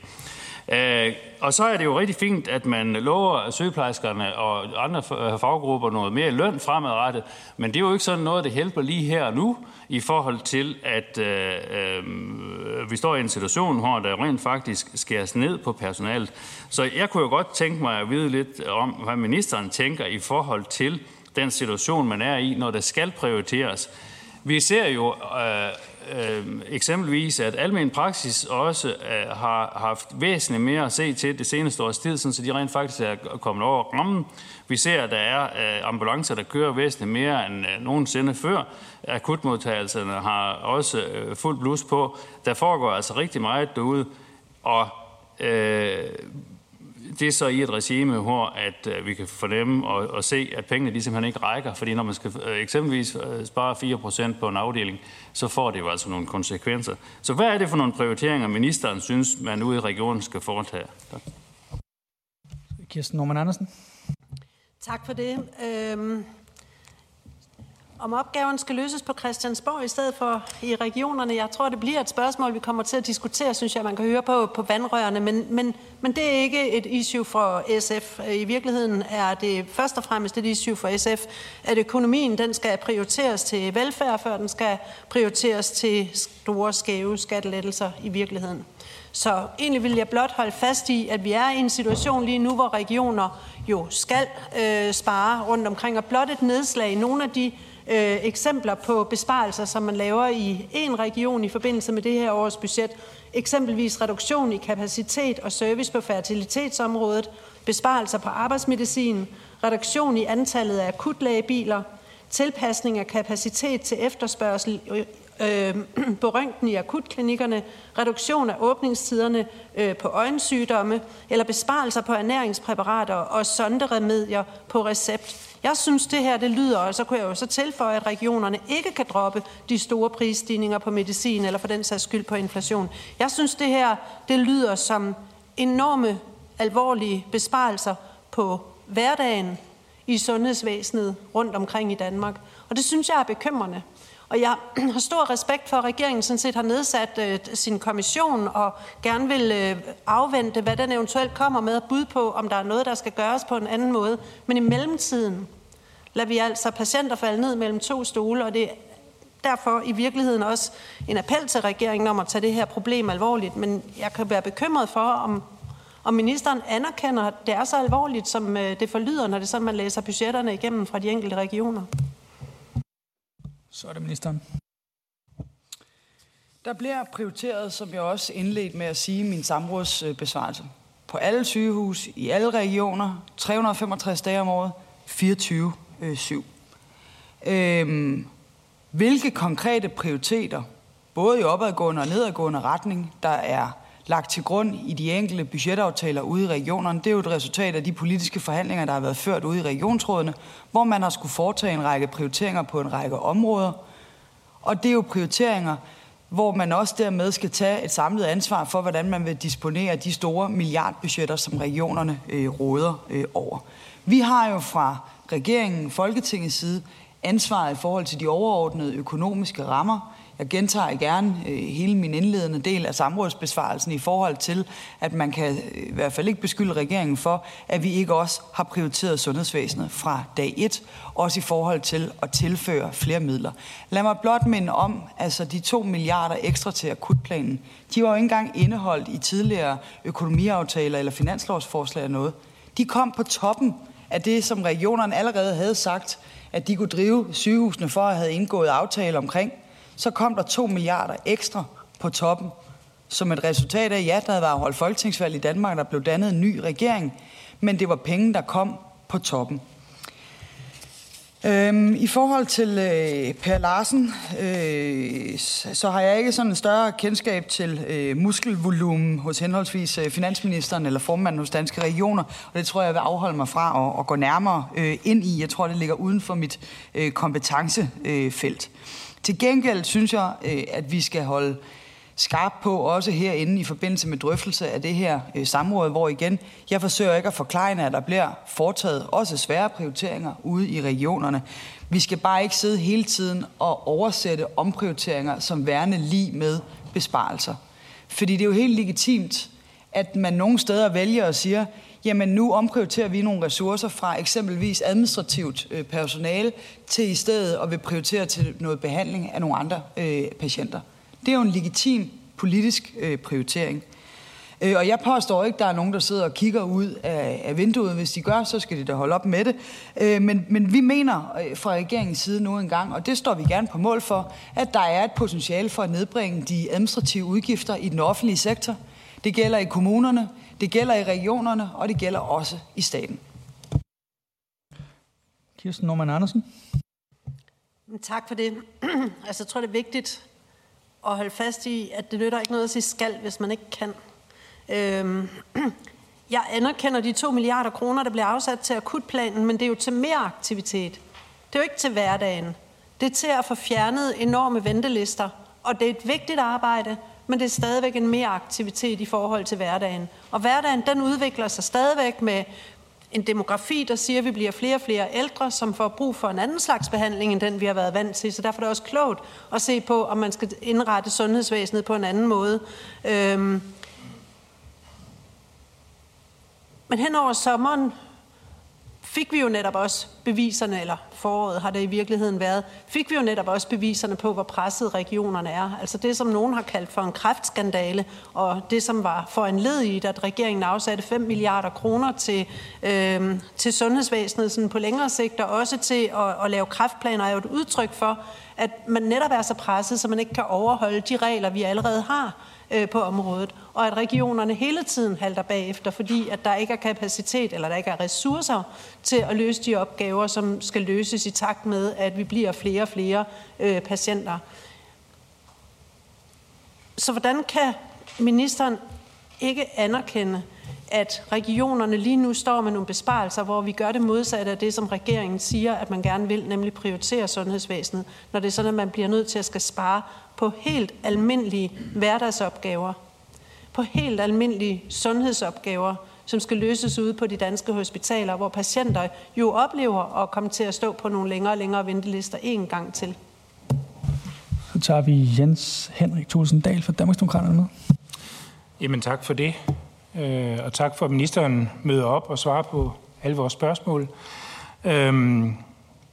[SPEAKER 4] Øh, og så er det jo rigtig fint, at man lover sygeplejerskerne og andre øh, faggrupper noget mere løn fremadrettet, men det er jo ikke sådan noget, der hjælper lige her og nu i forhold til, at øh, øh, vi står i en situation, hvor der rent faktisk skæres ned på personalet. Så jeg kunne jo godt tænke mig at vide lidt om, hvad ministeren tænker i forhold til den situation, man er i, når der skal prioriteres. Vi ser jo øh, øh, eksempelvis, at almen praksis også øh, har haft væsentligt mere at se til det seneste års tid, så de rent faktisk er kommet over rammen. Vi ser, at der er øh, ambulancer, der kører væsentligt mere end øh, nogensinde før. Akutmodtagelserne har også øh, fuld blus på. Der foregår altså rigtig meget derude, og øh, det er så i et regime, hvor at, øh, vi kan fornemme og, og se, at pengene de simpelthen ikke rækker. Fordi når man skal øh, eksempelvis øh, spare 4% på en afdeling, så får det jo altså nogle konsekvenser. Så hvad er det for nogle prioriteringer, ministeren synes, man ude i regionen skal foretage? Tak.
[SPEAKER 1] Kirsten Norman Andersen.
[SPEAKER 2] Tak for det. Øhm om opgaven skal løses på Christiansborg i stedet for i regionerne. Jeg tror, det bliver et spørgsmål, vi kommer til at diskutere, synes jeg, man kan høre på, på vandrørene. Men, men, men det er ikke et issue for SF. I virkeligheden er det først og fremmest et issue for SF, at økonomien den skal prioriteres til velfærd, før den skal prioriteres til store, skæve skattelettelser i virkeligheden. Så egentlig vil jeg blot holde fast i, at vi er i en situation lige nu, hvor regioner jo skal øh, spare rundt omkring, og blot et nedslag i nogle af de øh, eksempler på besparelser, som man laver i en region i forbindelse med det her års budget. Eksempelvis reduktion i kapacitet og service på fertilitetsområdet, besparelser på arbejdsmedicin, reduktion i antallet af akutlægebiler, tilpasning af kapacitet til efterspørgsel øh, øh på røntgen i akutklinikkerne, reduktion af åbningstiderne øh, på øjensygdomme eller besparelser på ernæringspræparater og sonderemedier på recept. Jeg synes, det her det lyder, og så kunne jeg jo så tilføje, at regionerne ikke kan droppe de store prisstigninger på medicin, eller for den sags skyld på inflation. Jeg synes, det her det lyder som enorme, alvorlige besparelser på hverdagen i sundhedsvæsenet rundt omkring i Danmark. Og det synes jeg er bekymrende. Og jeg har stor respekt for, at regeringen sådan set har nedsat øh, sin kommission og gerne vil øh, afvente, hvad den eventuelt kommer med at bud på, om der er noget, der skal gøres på en anden måde. Men i mellemtiden lader vi altså patienter falde ned mellem to stole, og det er derfor i virkeligheden også en appel til regeringen om at tage det her problem alvorligt. Men jeg kan være bekymret for, om, om ministeren anerkender, at det er så alvorligt, som øh, det forlyder, når det er sådan, man læser budgetterne igennem fra de enkelte regioner.
[SPEAKER 1] Så er det ministeren.
[SPEAKER 3] Der bliver prioriteret, som jeg også indledte med at sige, min samrådsbesvarelse. På alle sygehus, i alle regioner, 365 dage om året, 24 7. Øhm, hvilke konkrete prioriteter, både i opadgående og nedadgående retning, der er lagt til grund i de enkelte budgetaftaler ude i regionerne, det er jo et resultat af de politiske forhandlinger, der har været ført ude i regionsrådene, hvor man har skulle foretage en række prioriteringer på en række områder. Og det er jo prioriteringer, hvor man også dermed skal tage et samlet ansvar for, hvordan man vil disponere de store milliardbudgetter, som regionerne øh, råder øh, over. Vi har jo fra regeringen, Folketingets side, ansvaret i forhold til de overordnede økonomiske rammer. Jeg gentager gerne øh, hele min indledende del af samrådsbesvarelsen i forhold til, at man kan øh, i hvert fald ikke beskylde regeringen for, at vi ikke også har prioriteret sundhedsvæsenet fra dag 1, også i forhold til at tilføre flere midler. Lad mig blot minde om, altså de 2 milliarder ekstra til akutplanen, de var jo ikke engang indeholdt i tidligere økonomiaftaler eller finanslovsforslag eller noget. De kom på toppen af det, som regionerne allerede havde sagt, at de kunne drive sygehusene for at have indgået aftaler omkring, så kom der 2 milliarder ekstra på toppen, som et resultat af, ja, der havde været holdt folketingsvalg i Danmark, der blev dannet en ny regering, men det var penge, der kom på toppen. Øhm, I forhold til øh, Per Larsen, øh, så har jeg ikke sådan en større kendskab til øh, muskelvolumen hos henholdsvis øh, finansministeren eller formanden hos Danske Regioner, og det tror jeg, jeg vil afholde mig fra at, at gå nærmere øh, ind i. Jeg tror, det ligger uden for mit øh, kompetencefelt. Til gengæld synes jeg, øh, at vi skal holde skarp på, også herinde i forbindelse med drøftelse af det her øh, samråd, hvor igen, jeg forsøger ikke at forklare, at der bliver foretaget også svære prioriteringer ude i regionerne. Vi skal bare ikke sidde hele tiden og oversætte omprioriteringer som værende lige med besparelser. Fordi det er jo helt legitimt, at man nogle steder vælger og siger, jamen nu omprioriterer vi nogle ressourcer fra eksempelvis administrativt øh, personale til i stedet og vil prioritere til noget behandling af nogle andre øh, patienter. Det er jo en legitim politisk øh, prioritering. Øh, og jeg påstår ikke, at der er nogen, der sidder og kigger ud af, af vinduet. Hvis de gør, så skal de da holde op med det. Øh, men, men vi mener øh, fra regeringens side nu engang, og det står vi gerne på mål for, at der er et potentiale for at nedbringe de administrative udgifter i den offentlige sektor. Det gælder i kommunerne, det gælder i regionerne, og det gælder også i staten.
[SPEAKER 1] Kirsten Norman Andersen.
[SPEAKER 2] Tak for det. altså, jeg tror, det er vigtigt at holde fast i, at det nytter ikke noget at sige skal, hvis man ikke kan. Øhm, jeg anerkender de 2 milliarder kroner, der bliver afsat til akutplanen, men det er jo til mere aktivitet. Det er jo ikke til hverdagen. Det er til at få fjernet enorme ventelister, og det er et vigtigt arbejde, men det er stadigvæk en mere aktivitet i forhold til hverdagen. Og hverdagen, den udvikler sig stadigvæk med en demografi, der siger, at vi bliver flere og flere ældre, som får brug for en anden slags behandling, end den vi har været vant til. Så derfor er det også klogt at se på, om man skal indrette sundhedsvæsenet på en anden måde. Øhm. Men hen over sommeren fik vi jo netop også beviserne, eller foråret har det i virkeligheden været, fik vi jo netop også beviserne på, hvor presset regionerne er. Altså det, som nogen har kaldt for en kræftskandale, og det, som var for en led i, at regeringen afsatte 5 milliarder kroner til, øh, til sundhedsvæsenet sådan på længere sigt, og også til at, at lave kræftplaner, er jo et udtryk for, at man netop er så presset, så man ikke kan overholde de regler, vi allerede har øh, på området, og at regionerne hele tiden halter bagefter, fordi at der ikke er kapacitet eller der ikke er ressourcer til at løse de opgaver, som skal løses i takt med, at vi bliver flere og flere øh, patienter. Så hvordan kan ministeren ikke anerkende, at regionerne lige nu står med nogle besparelser, hvor vi gør det modsatte af det, som regeringen siger, at man gerne vil, nemlig prioritere sundhedsvæsenet, når det er sådan, at man bliver nødt til at skal spare på helt almindelige hverdagsopgaver, på helt almindelige sundhedsopgaver, som skal løses ude på de danske hospitaler, hvor patienter jo oplever at komme til at stå på nogle længere og længere ventelister en gang til.
[SPEAKER 1] Så tager vi Jens Henrik Tulsendal fra Danmarksdemokraterne med.
[SPEAKER 5] Jamen tak for det. Øh, og tak for, at ministeren møder op og svarer på alle vores spørgsmål. Øhm,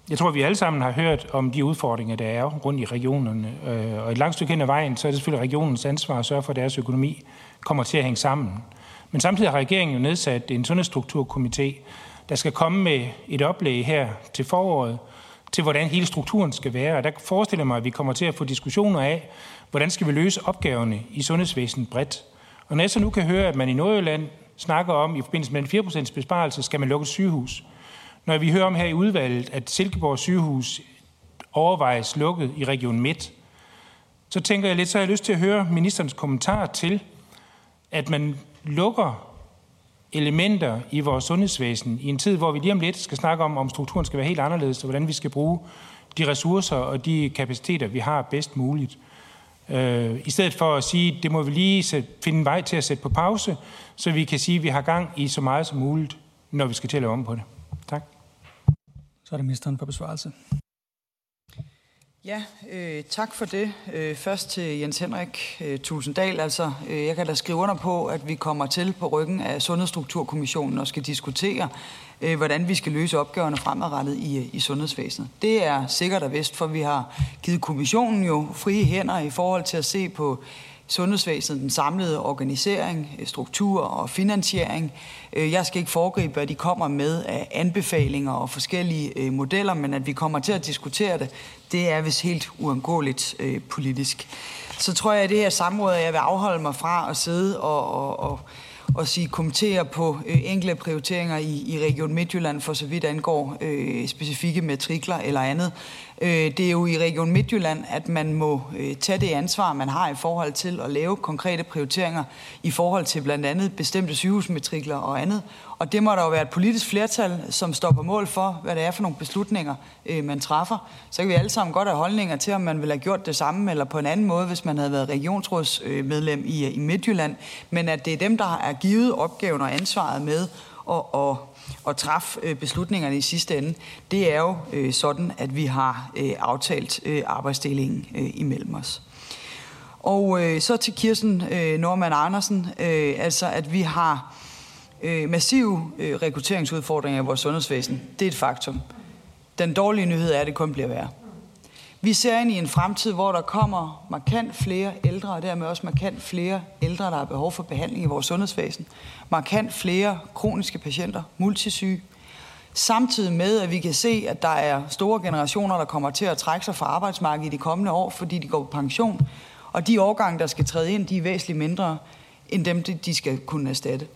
[SPEAKER 5] jeg tror, vi alle sammen har hørt om de udfordringer, der er rundt i regionerne. Øh, og et langt stykke hen ad vejen, så er det selvfølgelig regionens ansvar at sørge for, at deres økonomi kommer til at hænge sammen. Men samtidig har regeringen jo nedsat en sundhedsstrukturkomité, der skal komme med et oplæg her til foråret, til hvordan hele strukturen skal være. Og der forestiller mig, at vi kommer til at få diskussioner af, hvordan skal vi løse opgaverne i sundhedsvæsenet bredt. Og når jeg så nu kan høre, at man i Nordjylland snakker om, i forbindelse med en 4% besparelse, skal man lukke sygehus. Når vi hører om her i udvalget, at Silkeborg sygehus overvejes lukket i Region Midt, så tænker jeg lidt, så har jeg lyst til at høre ministerens kommentar til, at man lukker elementer i vores sundhedsvæsen i en tid, hvor vi lige om lidt skal snakke om, om strukturen skal være helt anderledes, og hvordan vi skal bruge de ressourcer og de kapaciteter, vi har bedst muligt. Øh, I stedet for at sige, det må vi lige sætte, finde en vej til at sætte på pause, så vi kan sige, at vi har gang i så meget som muligt, når vi skal til at lave om på det. Tak.
[SPEAKER 1] Så er det ministeren for besvarelse.
[SPEAKER 3] Ja, øh, tak for det. Øh, først til Jens Henrik øh, Tulsendal. Altså, øh, jeg kan da skrive under på, at vi kommer til på ryggen af Sundhedsstrukturkommissionen og skal diskutere, øh, hvordan vi skal løse opgaverne fremadrettet i, øh, i sundhedsvæsenet. Det er sikkert og vist, for vi har givet kommissionen jo frie hænder i forhold til at se på sundhedsvæsenet, den samlede organisering, øh, struktur og finansiering. Øh, jeg skal ikke foregribe, hvad de kommer med af anbefalinger og forskellige øh, modeller, men at vi kommer til at diskutere det, det er vist helt uangåeligt politisk. Så tror jeg, at det her samråd, jeg vil afholde mig fra at sidde og, og, og og sige kommentere på øh, enkelte prioriteringer i, i Region Midtjylland, for så vidt angår øh, specifikke matrikler eller andet. Øh, det er jo i Region Midtjylland, at man må øh, tage det ansvar, man har i forhold til at lave konkrete prioriteringer i forhold til blandt andet bestemte sygehusmetrikler og andet. Og det må der jo være et politisk flertal, som står på mål for, hvad det er for nogle beslutninger, øh, man træffer. Så kan vi alle sammen godt have holdninger til, om man ville have gjort det samme, eller på en anden måde, hvis man havde været regionsrådsmedlem øh, i, i Midtjylland. Men at det er dem, der er givet opgaven og ansvaret med at, at, at træffe øh, beslutningerne i sidste ende, det er jo øh, sådan, at vi har øh, aftalt arbejdsdelingen imellem os. Og øh, så til Kirsten øh, Norman Andersen, øh, altså at vi har øh, massive øh, rekrutteringsudfordringer i vores sundhedsvæsen. Det er et faktum. Den dårlige nyhed er, at det kun bliver værre. Vi ser ind i en fremtid, hvor der kommer markant flere ældre, og dermed også markant flere ældre, der har behov for behandling i vores sundhedsvæsen. Markant flere kroniske patienter, multisyge. Samtidig med, at vi kan se, at der er store generationer, der kommer til at trække sig fra arbejdsmarkedet i de kommende år, fordi de går på pension. Og de årgange, der skal træde ind, de er væsentligt mindre end dem, de skal kunne erstatte.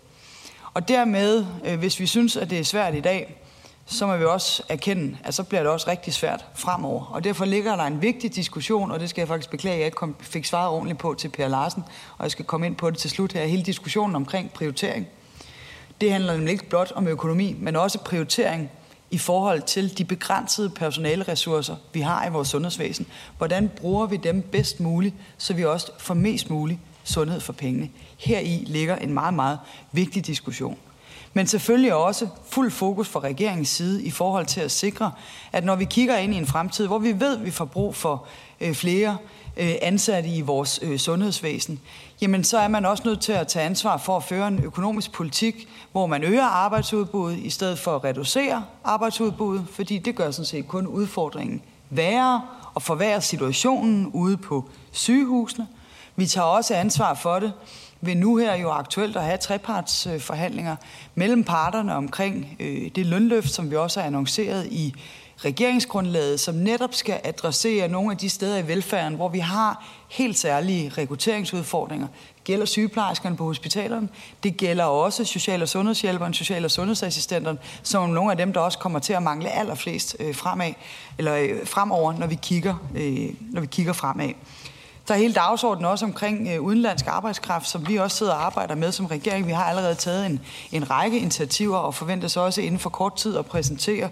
[SPEAKER 3] Og dermed, øh, hvis vi synes, at det er svært i dag, så må vi også erkende, at så bliver det også rigtig svært fremover. Og derfor ligger der en vigtig diskussion, og det skal jeg faktisk beklage, at jeg ikke kom, fik svaret ordentligt på til Per Larsen, og jeg skal komme ind på det til slut her, hele diskussionen omkring prioritering. Det handler nemlig ikke blot om økonomi, men også prioritering i forhold til de begrænsede personaleressourcer, vi har i vores sundhedsvæsen. Hvordan bruger vi dem bedst muligt, så vi også får mest muligt sundhed for pengene. Her i ligger en meget, meget vigtig diskussion. Men selvfølgelig også fuld fokus fra regeringens side i forhold til at sikre, at når vi kigger ind i en fremtid, hvor vi ved, at vi får brug for øh, flere øh, ansatte i vores øh, sundhedsvæsen, jamen så er man også nødt til at tage ansvar for at føre en økonomisk politik, hvor man øger arbejdsudbuddet i stedet for at reducere arbejdsudbuddet, fordi det gør sådan set kun udfordringen værre og forværrer situationen ude på sygehusene. Vi tager også ansvar for det ved nu her jo aktuelt at have trepartsforhandlinger mellem parterne omkring øh, det lønløft, som vi også har annonceret i regeringsgrundlaget, som netop skal adressere nogle af de steder i velfærden, hvor vi har helt særlige rekrutteringsudfordringer. Det gælder sygeplejerskerne på hospitalerne. Det gælder også social- og sundhedshjælperen, social- og sundhedsassistenterne, som er nogle af dem, der også kommer til at mangle allerflest øh, fremad, eller øh, fremover, når vi kigger, øh, når vi kigger fremad. Der er hele dagsordenen også omkring øh, udenlandsk arbejdskraft, som vi også sidder og arbejder med som regering. Vi har allerede taget en, en række initiativer og forventes også inden for kort tid at præsentere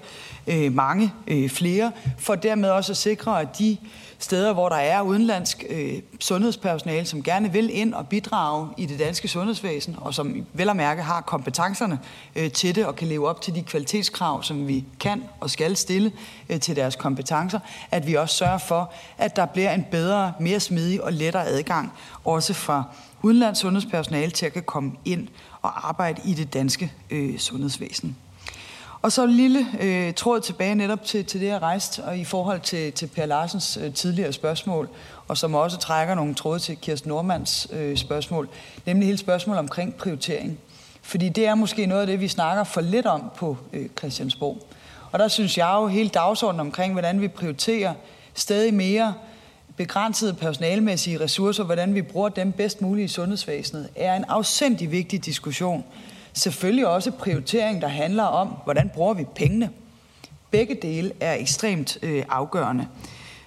[SPEAKER 3] øh, mange øh, flere, for dermed også at sikre, at de steder, hvor der er udenlandsk øh, sundhedspersonale, som gerne vil ind og bidrage i det danske sundhedsvæsen, og som vel at mærke har kompetencerne øh, til det og kan leve op til de kvalitetskrav, som vi kan og skal stille øh, til deres kompetencer, at vi også sørger for, at der bliver en bedre, mere smidig og lettere adgang, også fra udenlands sundhedspersonale til at kan komme ind og arbejde i det danske øh, sundhedsvæsen. Og så en lille øh, tråd tilbage netop til, til det, jeg rejste, og i forhold til, til Per Larsens øh, tidligere spørgsmål, og som også trækker nogle tråde til Kirsten Normans øh, spørgsmål, nemlig hele spørgsmålet omkring prioritering. Fordi det er måske noget af det, vi snakker for lidt om på øh, Christiansborg. Og der synes jeg jo hele dagsordenen omkring, hvordan vi prioriterer stadig mere begrænsede personalmæssige ressourcer, hvordan vi bruger dem bedst muligt i sundhedsvæsenet, er en afsindig vigtig diskussion, selvfølgelig også prioritering, der handler om, hvordan bruger vi pengene. Begge dele er ekstremt øh, afgørende.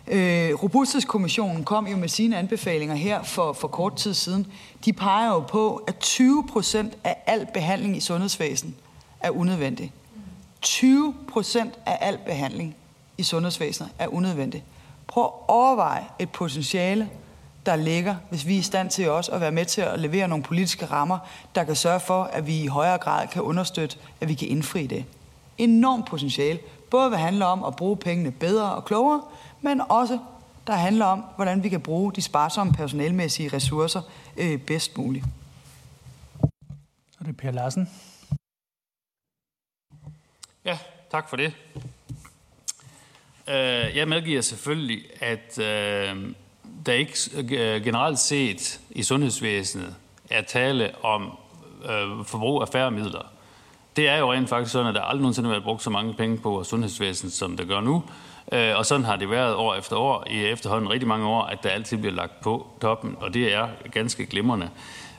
[SPEAKER 3] Øh, Robusthedskommissionen kom jo med sine anbefalinger her for, for kort tid siden. De peger jo på, at 20 procent af al behandling i sundhedsvæsen er unødvendig. 20 procent af al behandling i sundhedsvæsenet er unødvendig. Prøv at overveje et potentiale, der ligger, hvis vi er i stand til også at være med til at levere nogle politiske rammer, der kan sørge for, at vi i højere grad kan understøtte, at vi kan indfri det. Enormt potentiale, både hvad handler om at bruge pengene bedre og klogere, men også der handler om, hvordan vi kan bruge de sparsomme personalmæssige ressourcer øh, bedst muligt.
[SPEAKER 1] Så det er Per Larsen.
[SPEAKER 4] Ja, tak for det. Øh, jeg medgiver selvfølgelig, at øh, der ikke øh, generelt set i sundhedsvæsenet er tale om øh, forbrug af færre midler. Det er jo rent faktisk sådan, at der aldrig nogensinde har været brugt så mange penge på sundhedsvæsenet, som der gør nu. Øh, og sådan har det været år efter år, i efterhånden rigtig mange år, at der altid bliver lagt på toppen, og det er ganske glimrende.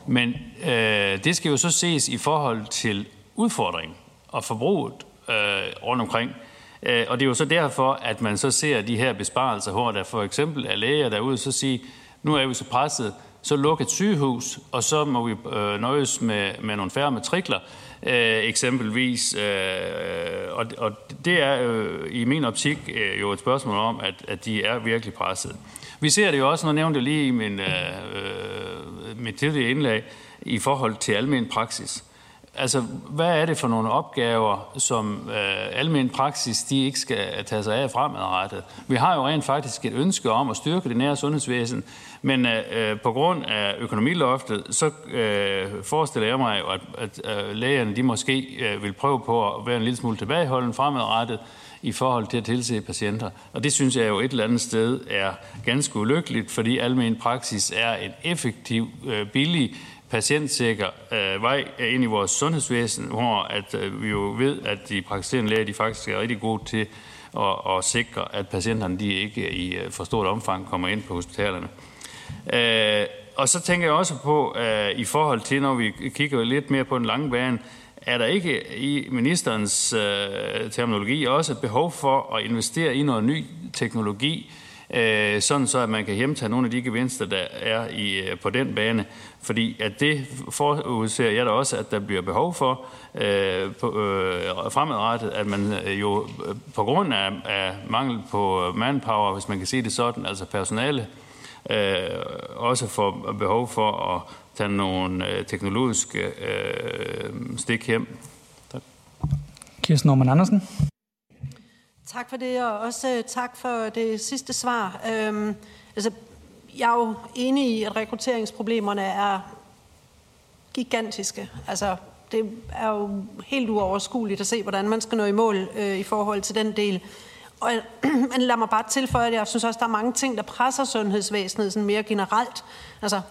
[SPEAKER 4] Men øh, det skal jo så ses i forhold til udfordringen og forbruget øh, rundt omkring. Øh, og det er jo så derfor, at man så ser de her besparelser, hvor der for eksempel er læger derude, så siger, nu er vi så presset, så luk et sygehus, og så må vi øh, nøjes med, med nogle færre matrikler, øh, eksempelvis. Øh, og, og det er øh, i min optik øh, jo et spørgsmål om, at, at de er virkelig presset. Vi ser det jo også, når jeg nævnte lige i min, øh, øh, mit tidligere indlæg, i forhold til almen praksis. Altså, hvad er det for nogle opgaver, som øh, almen praksis de ikke skal tage sig af fremadrettet? Vi har jo rent faktisk et ønske om at styrke det nære sundhedsvæsen, men øh, øh på grund af økonomiloftet, så øh, forestiller jeg mig, at, at øh, lægerne de måske øh, vil prøve på at være en lille smule tilbageholden fremadrettet i forhold til at tilse patienter. Og det synes jeg jo et eller andet sted er ganske ulykkeligt, fordi almen praksis er en effektiv, øh, billig patientsikker øh, vej ind i vores sundhedsvæsen, hvor at, øh, vi jo ved, at de praktiserende læger de faktisk er rigtig gode til at, at sikre, at patienterne de ikke i øh, for stort omfang kommer ind på hospitalerne. Øh, og så tænker jeg også på, øh, i forhold til, når vi kigger lidt mere på den lange bane, er der ikke i ministerens øh, terminologi også et behov for at investere i noget ny teknologi, øh, sådan så at man kan hjemtage nogle af de gevinster, der er i, øh, på den bane. Fordi at det forudser jeg da også, at der bliver behov for øh, på, øh, fremadrettet, at man øh, jo øh, på grund af, af mangel på manpower, hvis man kan sige det sådan, altså personale, øh, også får behov for at tage nogle øh, teknologiske øh, stik hjem. Tak.
[SPEAKER 1] Kirsten Norman Andersen.
[SPEAKER 2] Tak for det, og også øh, tak for det sidste svar. Øhm, altså, jeg er jo enig i, at rekrutteringsproblemerne er gigantiske. Altså, det er jo helt uoverskueligt at se, hvordan man skal nå i mål øh, i forhold til den del. Og, men lad mig bare tilføje, at jeg synes også, der er mange ting, der presser sundhedsvæsenet sådan mere generelt. Altså,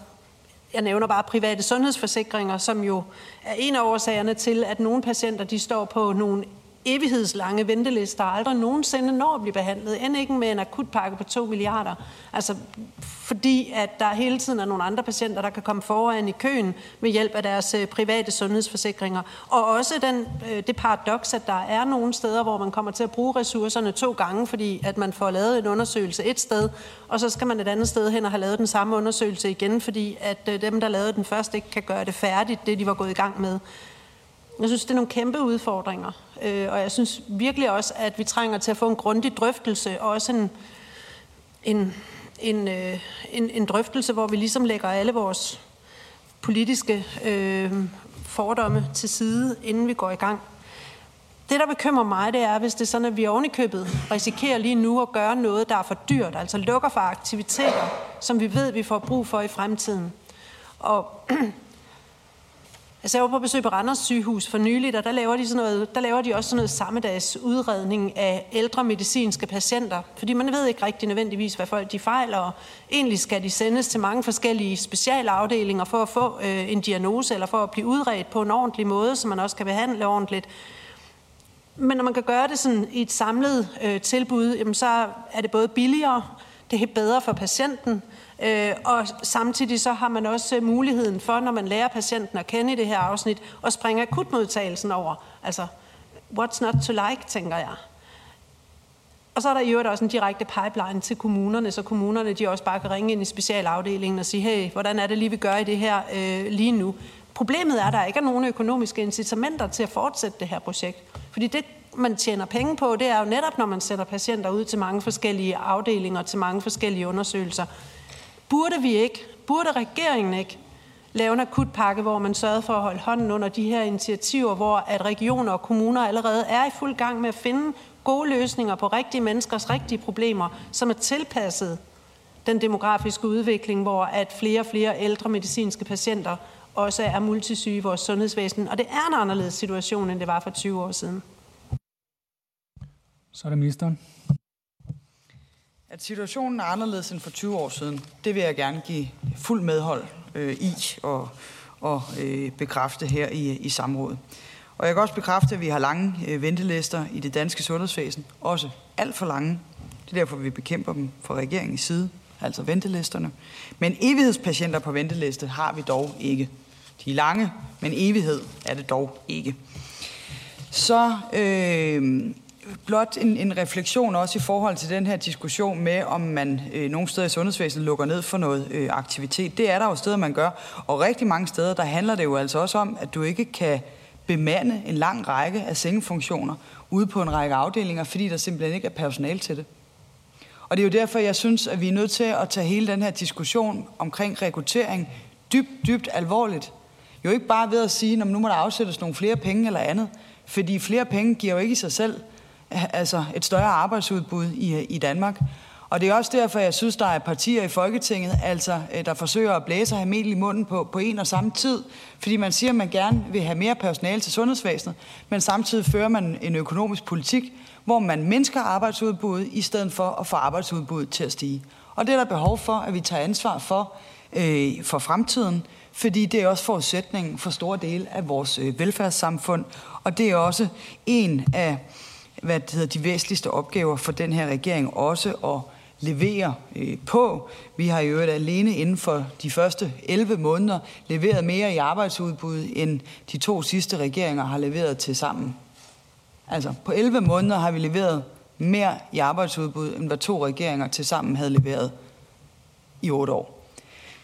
[SPEAKER 2] jeg nævner bare private sundhedsforsikringer, som jo er en af årsagerne til, at nogle patienter de står på nogle evighedslange ventelister aldrig nogensinde når at blive behandlet, end ikke med en akutpakke på 2 milliarder. Altså, fordi at der hele tiden er nogle andre patienter, der kan komme foran i køen med hjælp af deres øh, private sundhedsforsikringer. Og også den, øh, det paradoks, at der er nogle steder, hvor man kommer til at bruge ressourcerne to gange, fordi at man får lavet en undersøgelse et sted, og så skal man et andet sted hen og have lavet den samme undersøgelse igen, fordi at øh, dem, der lavede den først, ikke kan gøre det færdigt, det de var gået i gang med. Jeg synes, det er nogle kæmpe udfordringer, øh, og jeg synes virkelig også, at vi trænger til at få en grundig drøftelse, og også en, en, en, øh, en, en drøftelse, hvor vi ligesom lægger alle vores politiske øh, fordomme til side, inden vi går i gang. Det, der bekymrer mig, det er, hvis det er sådan, at vi ovenikøbet risikerer lige nu at gøre noget, der er for dyrt, altså lukker for aktiviteter, som vi ved, vi får brug for i fremtiden. Og Altså, jeg var på besøg på Randers sygehus for nyligt, og der laver de, sådan noget, der laver de også sådan noget sammedags udredning af ældre medicinske patienter, fordi man ved ikke rigtig nødvendigvis, hvad folk de fejler, og egentlig skal de sendes til mange forskellige specialafdelinger for at få øh, en diagnose, eller for at blive udredt på en ordentlig måde, så man også kan behandle ordentligt. Men når man kan gøre det sådan i et samlet øh, tilbud, jamen, så er det både billigere, det er bedre for patienten, Øh, og samtidig så har man også øh, muligheden for, når man lærer patienten at kende i det her afsnit, at springe akutmodtagelsen over. Altså, what's not to like, tænker jeg. Og så er der i øvrigt også en direkte pipeline til kommunerne, så kommunerne de også bare kan ringe ind i specialafdelingen og sige, hey, hvordan er det lige, vi gør i det her øh, lige nu? Problemet er, at der ikke er nogen økonomiske incitamenter til at fortsætte det her projekt. Fordi det, man tjener penge på, det er jo netop, når man sætter patienter ud til mange forskellige afdelinger, til mange forskellige undersøgelser. Burde vi ikke, burde regeringen ikke lave en akutpakke, hvor man sørger for at holde hånden under de her initiativer, hvor at regioner og kommuner allerede er i fuld gang med at finde gode løsninger på rigtige menneskers rigtige problemer, som er tilpasset den demografiske udvikling, hvor at flere og flere ældre medicinske patienter også er multisyge i vores sundhedsvæsen. Og det er en anderledes situation, end det var for 20 år siden.
[SPEAKER 1] Så er det ministeren.
[SPEAKER 3] At situationen er anderledes end for 20 år siden, det vil jeg gerne give fuld medhold øh, i og, og øh, bekræfte her i, i samrådet. Og jeg kan også bekræfte, at vi har lange øh, ventelister i det danske sundhedsvæsen. Også alt for lange. Det er derfor, vi bekæmper dem fra regeringens side, altså ventelisterne. Men evighedspatienter på venteliste har vi dog ikke. De er lange, men evighed er det dog ikke. Så øh, blot en, en refleksion også i forhold til den her diskussion med, om man øh, nogle steder i sundhedsvæsenet lukker ned for noget øh, aktivitet. Det er der jo steder, man gør. Og rigtig mange steder, der handler det jo altså også om, at du ikke kan bemande en lang række af sengefunktioner ude på en række afdelinger, fordi der simpelthen ikke er personal til det. Og det er jo derfor, jeg synes, at vi er nødt til at tage hele den her diskussion omkring rekruttering dybt, dybt alvorligt. Jo ikke bare ved at sige, at nu må der afsættes nogle flere penge eller andet, fordi flere penge giver jo ikke i sig selv altså et større arbejdsudbud i, i Danmark. Og det er også derfor, jeg synes, der er partier i Folketinget, altså, øh, der forsøger at blæse og have mel i munden på, på en og samme tid. Fordi man siger, at man gerne vil have mere personale til sundhedsvæsenet, men samtidig fører man en økonomisk politik, hvor man mindsker arbejdsudbuddet, i stedet for at få arbejdsudbuddet til at stige. Og det er der behov for, at vi tager ansvar for, øh, for fremtiden, fordi det er også forudsætningen for store dele af vores øh, velfærdssamfund, og det er også en af hvad det hedder, de væsentligste opgaver for den her regering også at levere øh, på. Vi har i øvrigt alene inden for de første 11 måneder leveret mere i arbejdsudbud, end de to sidste regeringer har leveret til sammen. Altså på 11 måneder har vi leveret mere i arbejdsudbud, end hvad to regeringer til sammen havde leveret i 8 år.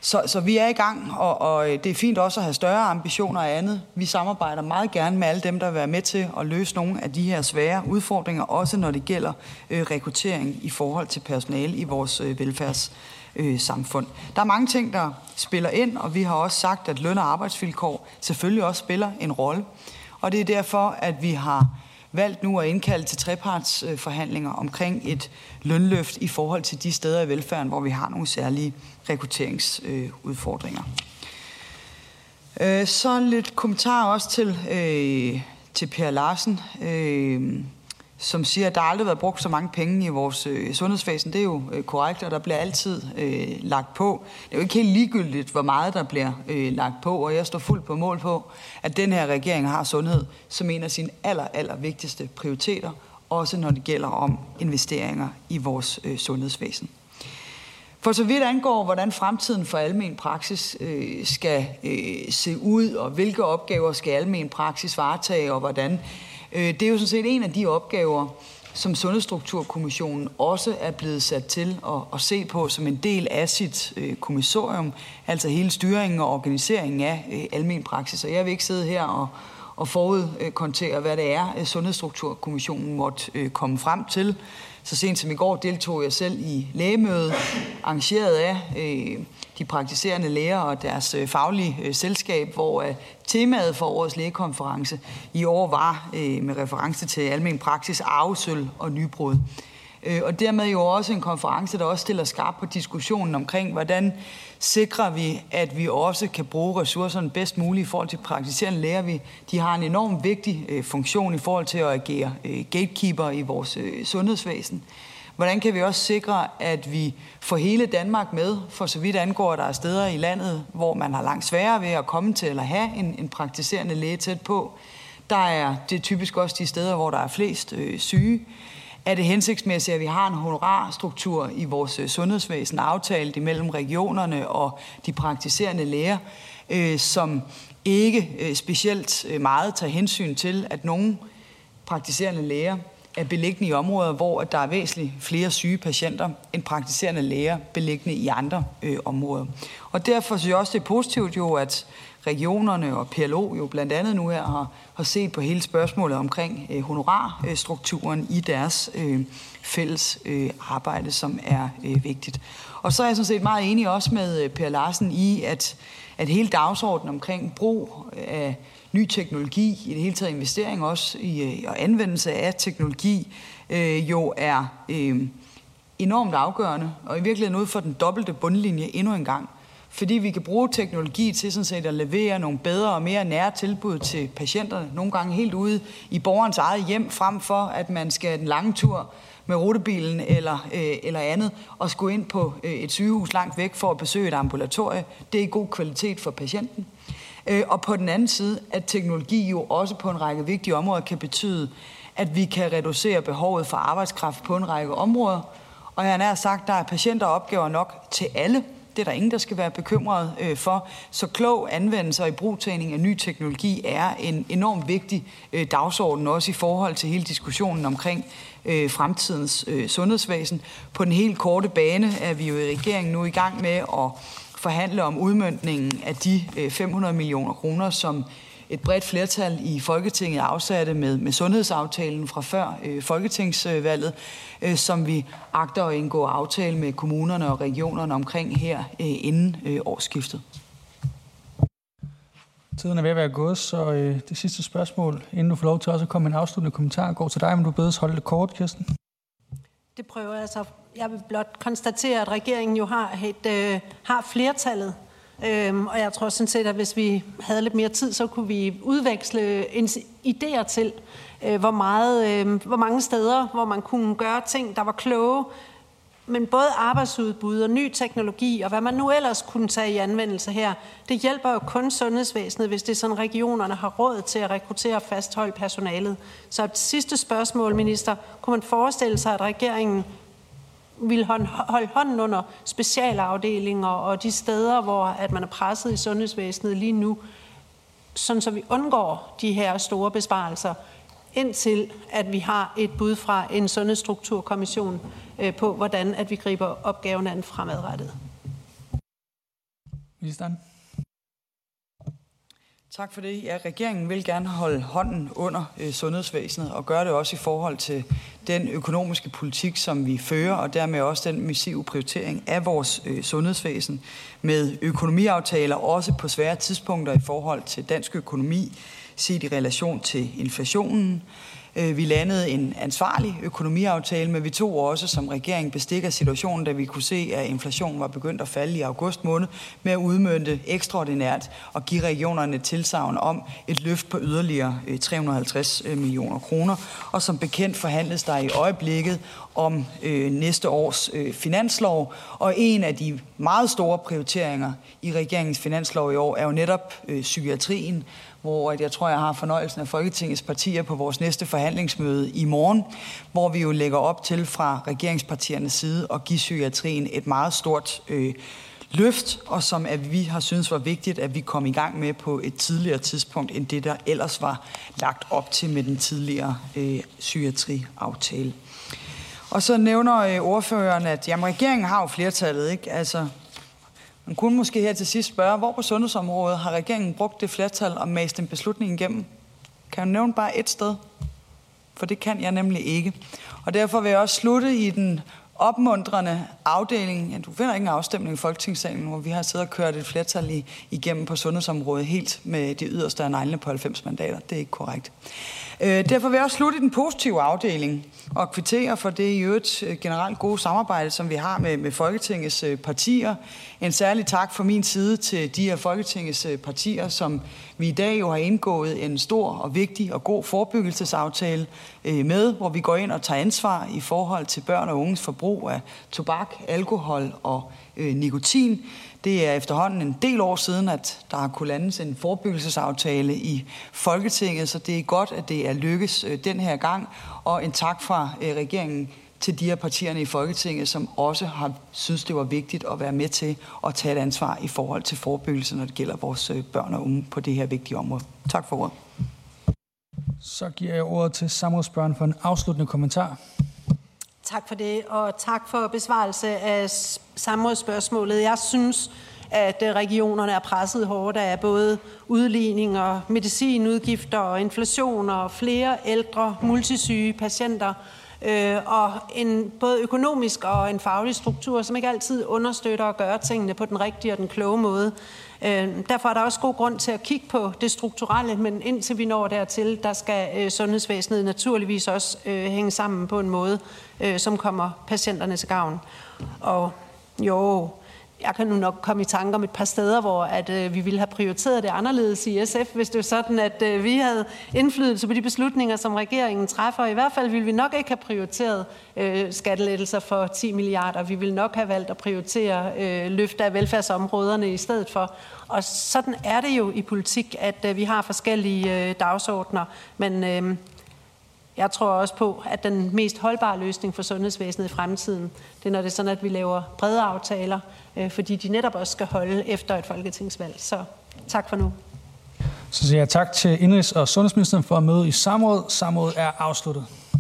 [SPEAKER 3] Så, så vi er i gang, og, og det er fint også at have større ambitioner og andet. Vi samarbejder meget gerne med alle dem, der vil være med til at løse nogle af de her svære udfordringer, også når det gælder øh, rekruttering i forhold til personale i vores øh, velfærdssamfund. Øh, der er mange ting, der spiller ind, og vi har også sagt, at løn- og arbejdsvilkår selvfølgelig også spiller en rolle. Og det er derfor, at vi har valgt nu at indkalde til trepartsforhandlinger omkring et lønløft i forhold til de steder i velfærden, hvor vi har nogle særlige rekrutteringsudfordringer. Øh, så lidt kommentar også til, øh, til Per Larsen, øh, som siger, at der aldrig har været brugt så mange penge i vores øh, sundhedsvæsen. Det er jo øh, korrekt, og der bliver altid øh, lagt på. Det er jo ikke helt ligegyldigt, hvor meget der bliver øh, lagt på, og jeg står fuldt på mål på, at den her regering har sundhed som en af sine aller, aller vigtigste prioriteter, også når det gælder om investeringer i vores øh, sundhedsvæsen. For så vidt angår, hvordan fremtiden for almen praksis øh, skal øh, se ud, og hvilke opgaver skal almen praksis varetage, og hvordan, øh, Øh, det er jo sådan set en af de opgaver, som Sundhedsstrukturkommissionen også er blevet sat til at, at se på som en del af sit øh, kommissorium, altså hele styringen og organiseringen af øh, almen praksis. Og jeg vil ikke sidde her og, og forudkontere, hvad det er, øh, Sundhedsstrukturkommissionen måtte øh, komme frem til. Så sent som i går deltog jeg selv i lægemødet, arrangeret af øh, de praktiserende læger og deres øh, faglige øh, selskab, hvor øh, temaet for årets lægekonference i år var øh, med reference til almen praksis, arvesøl og nybrud. Øh, og dermed jo også en konference, der også stiller skarp på diskussionen omkring, hvordan sikrer vi, at vi også kan bruge ressourcerne bedst muligt i forhold til praktiserende læger. Vi, de har en enorm vigtig øh, funktion i forhold til at agere øh, gatekeeper i vores øh, sundhedsvæsen. Hvordan kan vi også sikre, at vi får hele Danmark med, for så vidt angår, at der er steder i landet, hvor man har langt sværere ved at komme til eller have en, en praktiserende læge tæt på. Der er det typisk også de steder, hvor der er flest øh, syge er det hensigtsmæssigt, at vi har en honorarstruktur i vores øh, sundhedsvæsen aftalt imellem regionerne og de praktiserende læger, øh, som ikke øh, specielt øh, meget tager hensyn til, at nogle praktiserende læger er beliggende i områder, hvor der er væsentligt flere syge patienter end praktiserende læger beliggende i andre øh, områder. Og derfor synes jeg også, det er positivt jo, at regionerne og PLO jo blandt andet nu her har, har set på hele spørgsmålet omkring øh, honorarstrukturen i deres øh, fælles øh, arbejde, som er øh, vigtigt. Og så er jeg sådan set meget enig også med øh, Per Larsen i, at, at hele dagsordenen omkring brug af ny teknologi, i det hele taget investering også i øh, og anvendelse af teknologi, øh, jo er øh, enormt afgørende, og i virkeligheden ud for den dobbelte bundlinje endnu en gang fordi vi kan bruge teknologi til sådan set at levere nogle bedre og mere nære tilbud til patienterne, nogle gange helt ude i borgerens eget hjem, frem for at man skal en lang tur med rutebilen eller, øh, eller andet, og skulle ind på øh, et sygehus langt væk for at besøge et ambulatorie. Det er god kvalitet for patienten. Øh, og på den anden side, at teknologi jo også på en række vigtige områder kan betyde, at vi kan reducere behovet for arbejdskraft på en række områder. Og jeg har nær sagt, der er patienter og opgaver nok til alle det er der ingen, der skal være bekymret øh, for. Så klog anvendelse og ibrugtagning af ny teknologi er en enormt vigtig øh, dagsorden, også i forhold til hele diskussionen omkring øh, fremtidens øh, sundhedsvæsen. På den helt korte bane er vi jo i regeringen nu i gang med at forhandle om udmyndningen af de øh, 500 millioner kroner, som et bredt flertal i Folketinget afsatte med, med sundhedsaftalen fra før øh, folketingsvalget, øh, som vi agter at indgå aftale med kommunerne og regionerne omkring her øh, inden øh, årsskiftet.
[SPEAKER 1] Tiden er ved at være gået, så øh, det sidste spørgsmål, inden du får lov til også at komme med en afsluttende kommentar, går til dig, men du bedes holde det kort, Kirsten.
[SPEAKER 2] Det prøver jeg så. Jeg vil blot konstatere, at regeringen jo har, et, øh, har flertallet Øhm, og jeg tror sådan set, at hvis vi havde lidt mere tid, så kunne vi udveksle idéer til, øh, hvor, meget, øh, hvor mange steder, hvor man kunne gøre ting, der var kloge, men både arbejdsudbud og ny teknologi, og hvad man nu ellers kunne tage i anvendelse her, det hjælper jo kun sundhedsvæsenet, hvis det er sådan, regionerne har råd til at rekruttere og fastholde personalet. Så et sidste spørgsmål, minister. Kunne man forestille sig, at regeringen vil holde hånden under specialafdelinger og de steder, hvor at man er presset i sundhedsvæsenet lige nu, sådan så vi undgår de her store besparelser, indtil at vi har et bud fra en sundhedsstrukturkommission øh, på, hvordan at vi griber opgaven an fremadrettet.
[SPEAKER 1] Ministeren.
[SPEAKER 3] Tak for det. Ja, regeringen vil gerne holde hånden under øh, sundhedsvæsenet og gøre det også i forhold til den økonomiske politik, som vi fører, og dermed også den massive prioritering af vores øh, sundhedsvæsen med økonomiaftaler, også på svære tidspunkter i forhold til dansk økonomi, set i relation til inflationen. Øh, vi landede en ansvarlig økonomiaftale, men vi tog også som regering bestik af situationen, da vi kunne se, at inflationen var begyndt at falde i august måned, med at udmønte ekstraordinært og give regionerne et tilsavn om et løft på yderligere øh, 350 øh, millioner kroner. Og som bekendt forhandles der i øjeblikket om øh, næste års øh, finanslov. Og en af de meget store prioriteringer i regeringens finanslov i år er jo netop øh, psykiatrien, hvor jeg tror, jeg har fornøjelsen af Folketingets partier på vores næste forhandlingsmøde i morgen, hvor vi jo lægger op til fra regeringspartiernes side at give psykiatrien et meget stort øh, løft, og som at vi har synes var vigtigt, at vi kom i gang med på et tidligere tidspunkt, end det, der ellers var lagt op til med den tidligere øh, psykiatriaftale. Og så nævner øh, ordføreren, at jamen, regeringen har jo flertallet, ikke? Altså, man kunne måske her til sidst spørge, hvor på sundhedsområdet har regeringen brugt det flertal og mast en beslutning igennem? Kan jeg nævne bare et sted? For det kan jeg nemlig ikke. Og derfor vil jeg også slutte i den opmuntrende afdeling. Ja, du finder ikke en afstemning i Folketingssalen, hvor vi har siddet og kørt et flertal i, igennem på sundhedsområdet helt med de yderste af neglene på 90 mandater. Det er ikke korrekt. Øh, derfor vil jeg også slutte i den positive afdeling og kvittere for det i øvrigt øh, generelt gode samarbejde, som vi har med, med Folketingets øh, partier. En særlig tak fra min side til de her Folketingets partier, som vi i dag jo har indgået en stor og vigtig og god forebyggelsesaftale med, hvor vi går ind og tager ansvar i forhold til børn og unges forbrug af tobak, alkohol og øh, nikotin. Det er efterhånden en del år siden, at der har kunnet landes en forebyggelsesaftale i Folketinget, så det er godt, at det er lykkes øh, den her gang. Og en tak fra øh, regeringen til de her partierne i Folketinget, som også har synes, det var vigtigt at være med til at tage et ansvar i forhold til forebyggelse, når det gælder vores øh, børn og unge på det her vigtige område. Tak for ordet.
[SPEAKER 1] Så giver jeg ordet til samrådsbørn for en afsluttende kommentar.
[SPEAKER 2] Tak for det, og tak for besvarelse af samrådsspørgsmålet. Jeg synes, at øh, regionerne er presset hårdt af både udligning og medicinudgifter og inflation og flere ældre multisyge patienter øh, og en både økonomisk og en faglig struktur, som ikke altid understøtter at gøre tingene på den rigtige og den kloge måde. Øh, derfor er der også god grund til at kigge på det strukturelle, men indtil vi når dertil, der skal øh, sundhedsvæsenet naturligvis også øh, hænge sammen på en måde, øh, som kommer patienterne til gavn. Og jo, jeg kan nu nok komme i tanke om et par steder, hvor at, øh, vi ville have prioriteret det anderledes i SF, hvis det var sådan, at øh, vi havde indflydelse på de beslutninger, som regeringen træffer. I hvert fald ville vi nok ikke have prioriteret øh, skattelettelser for 10 milliarder. Vi ville nok have valgt at prioritere øh, løft af velfærdsområderne i stedet for. Og sådan er det jo i politik, at øh, vi har forskellige øh, dagsordner. Men øh, Jeg tror også på, at den mest holdbare løsning for sundhedsvæsenet i fremtiden, det er, når det er sådan, at vi laver brede aftaler, øh, fordi de netop også skal holde efter et folketingsvalg. Så tak for nu.
[SPEAKER 1] Så siger jeg tak til Indrigs- og Sundhedsministeren for at møde i samråd. Samrådet er afsluttet.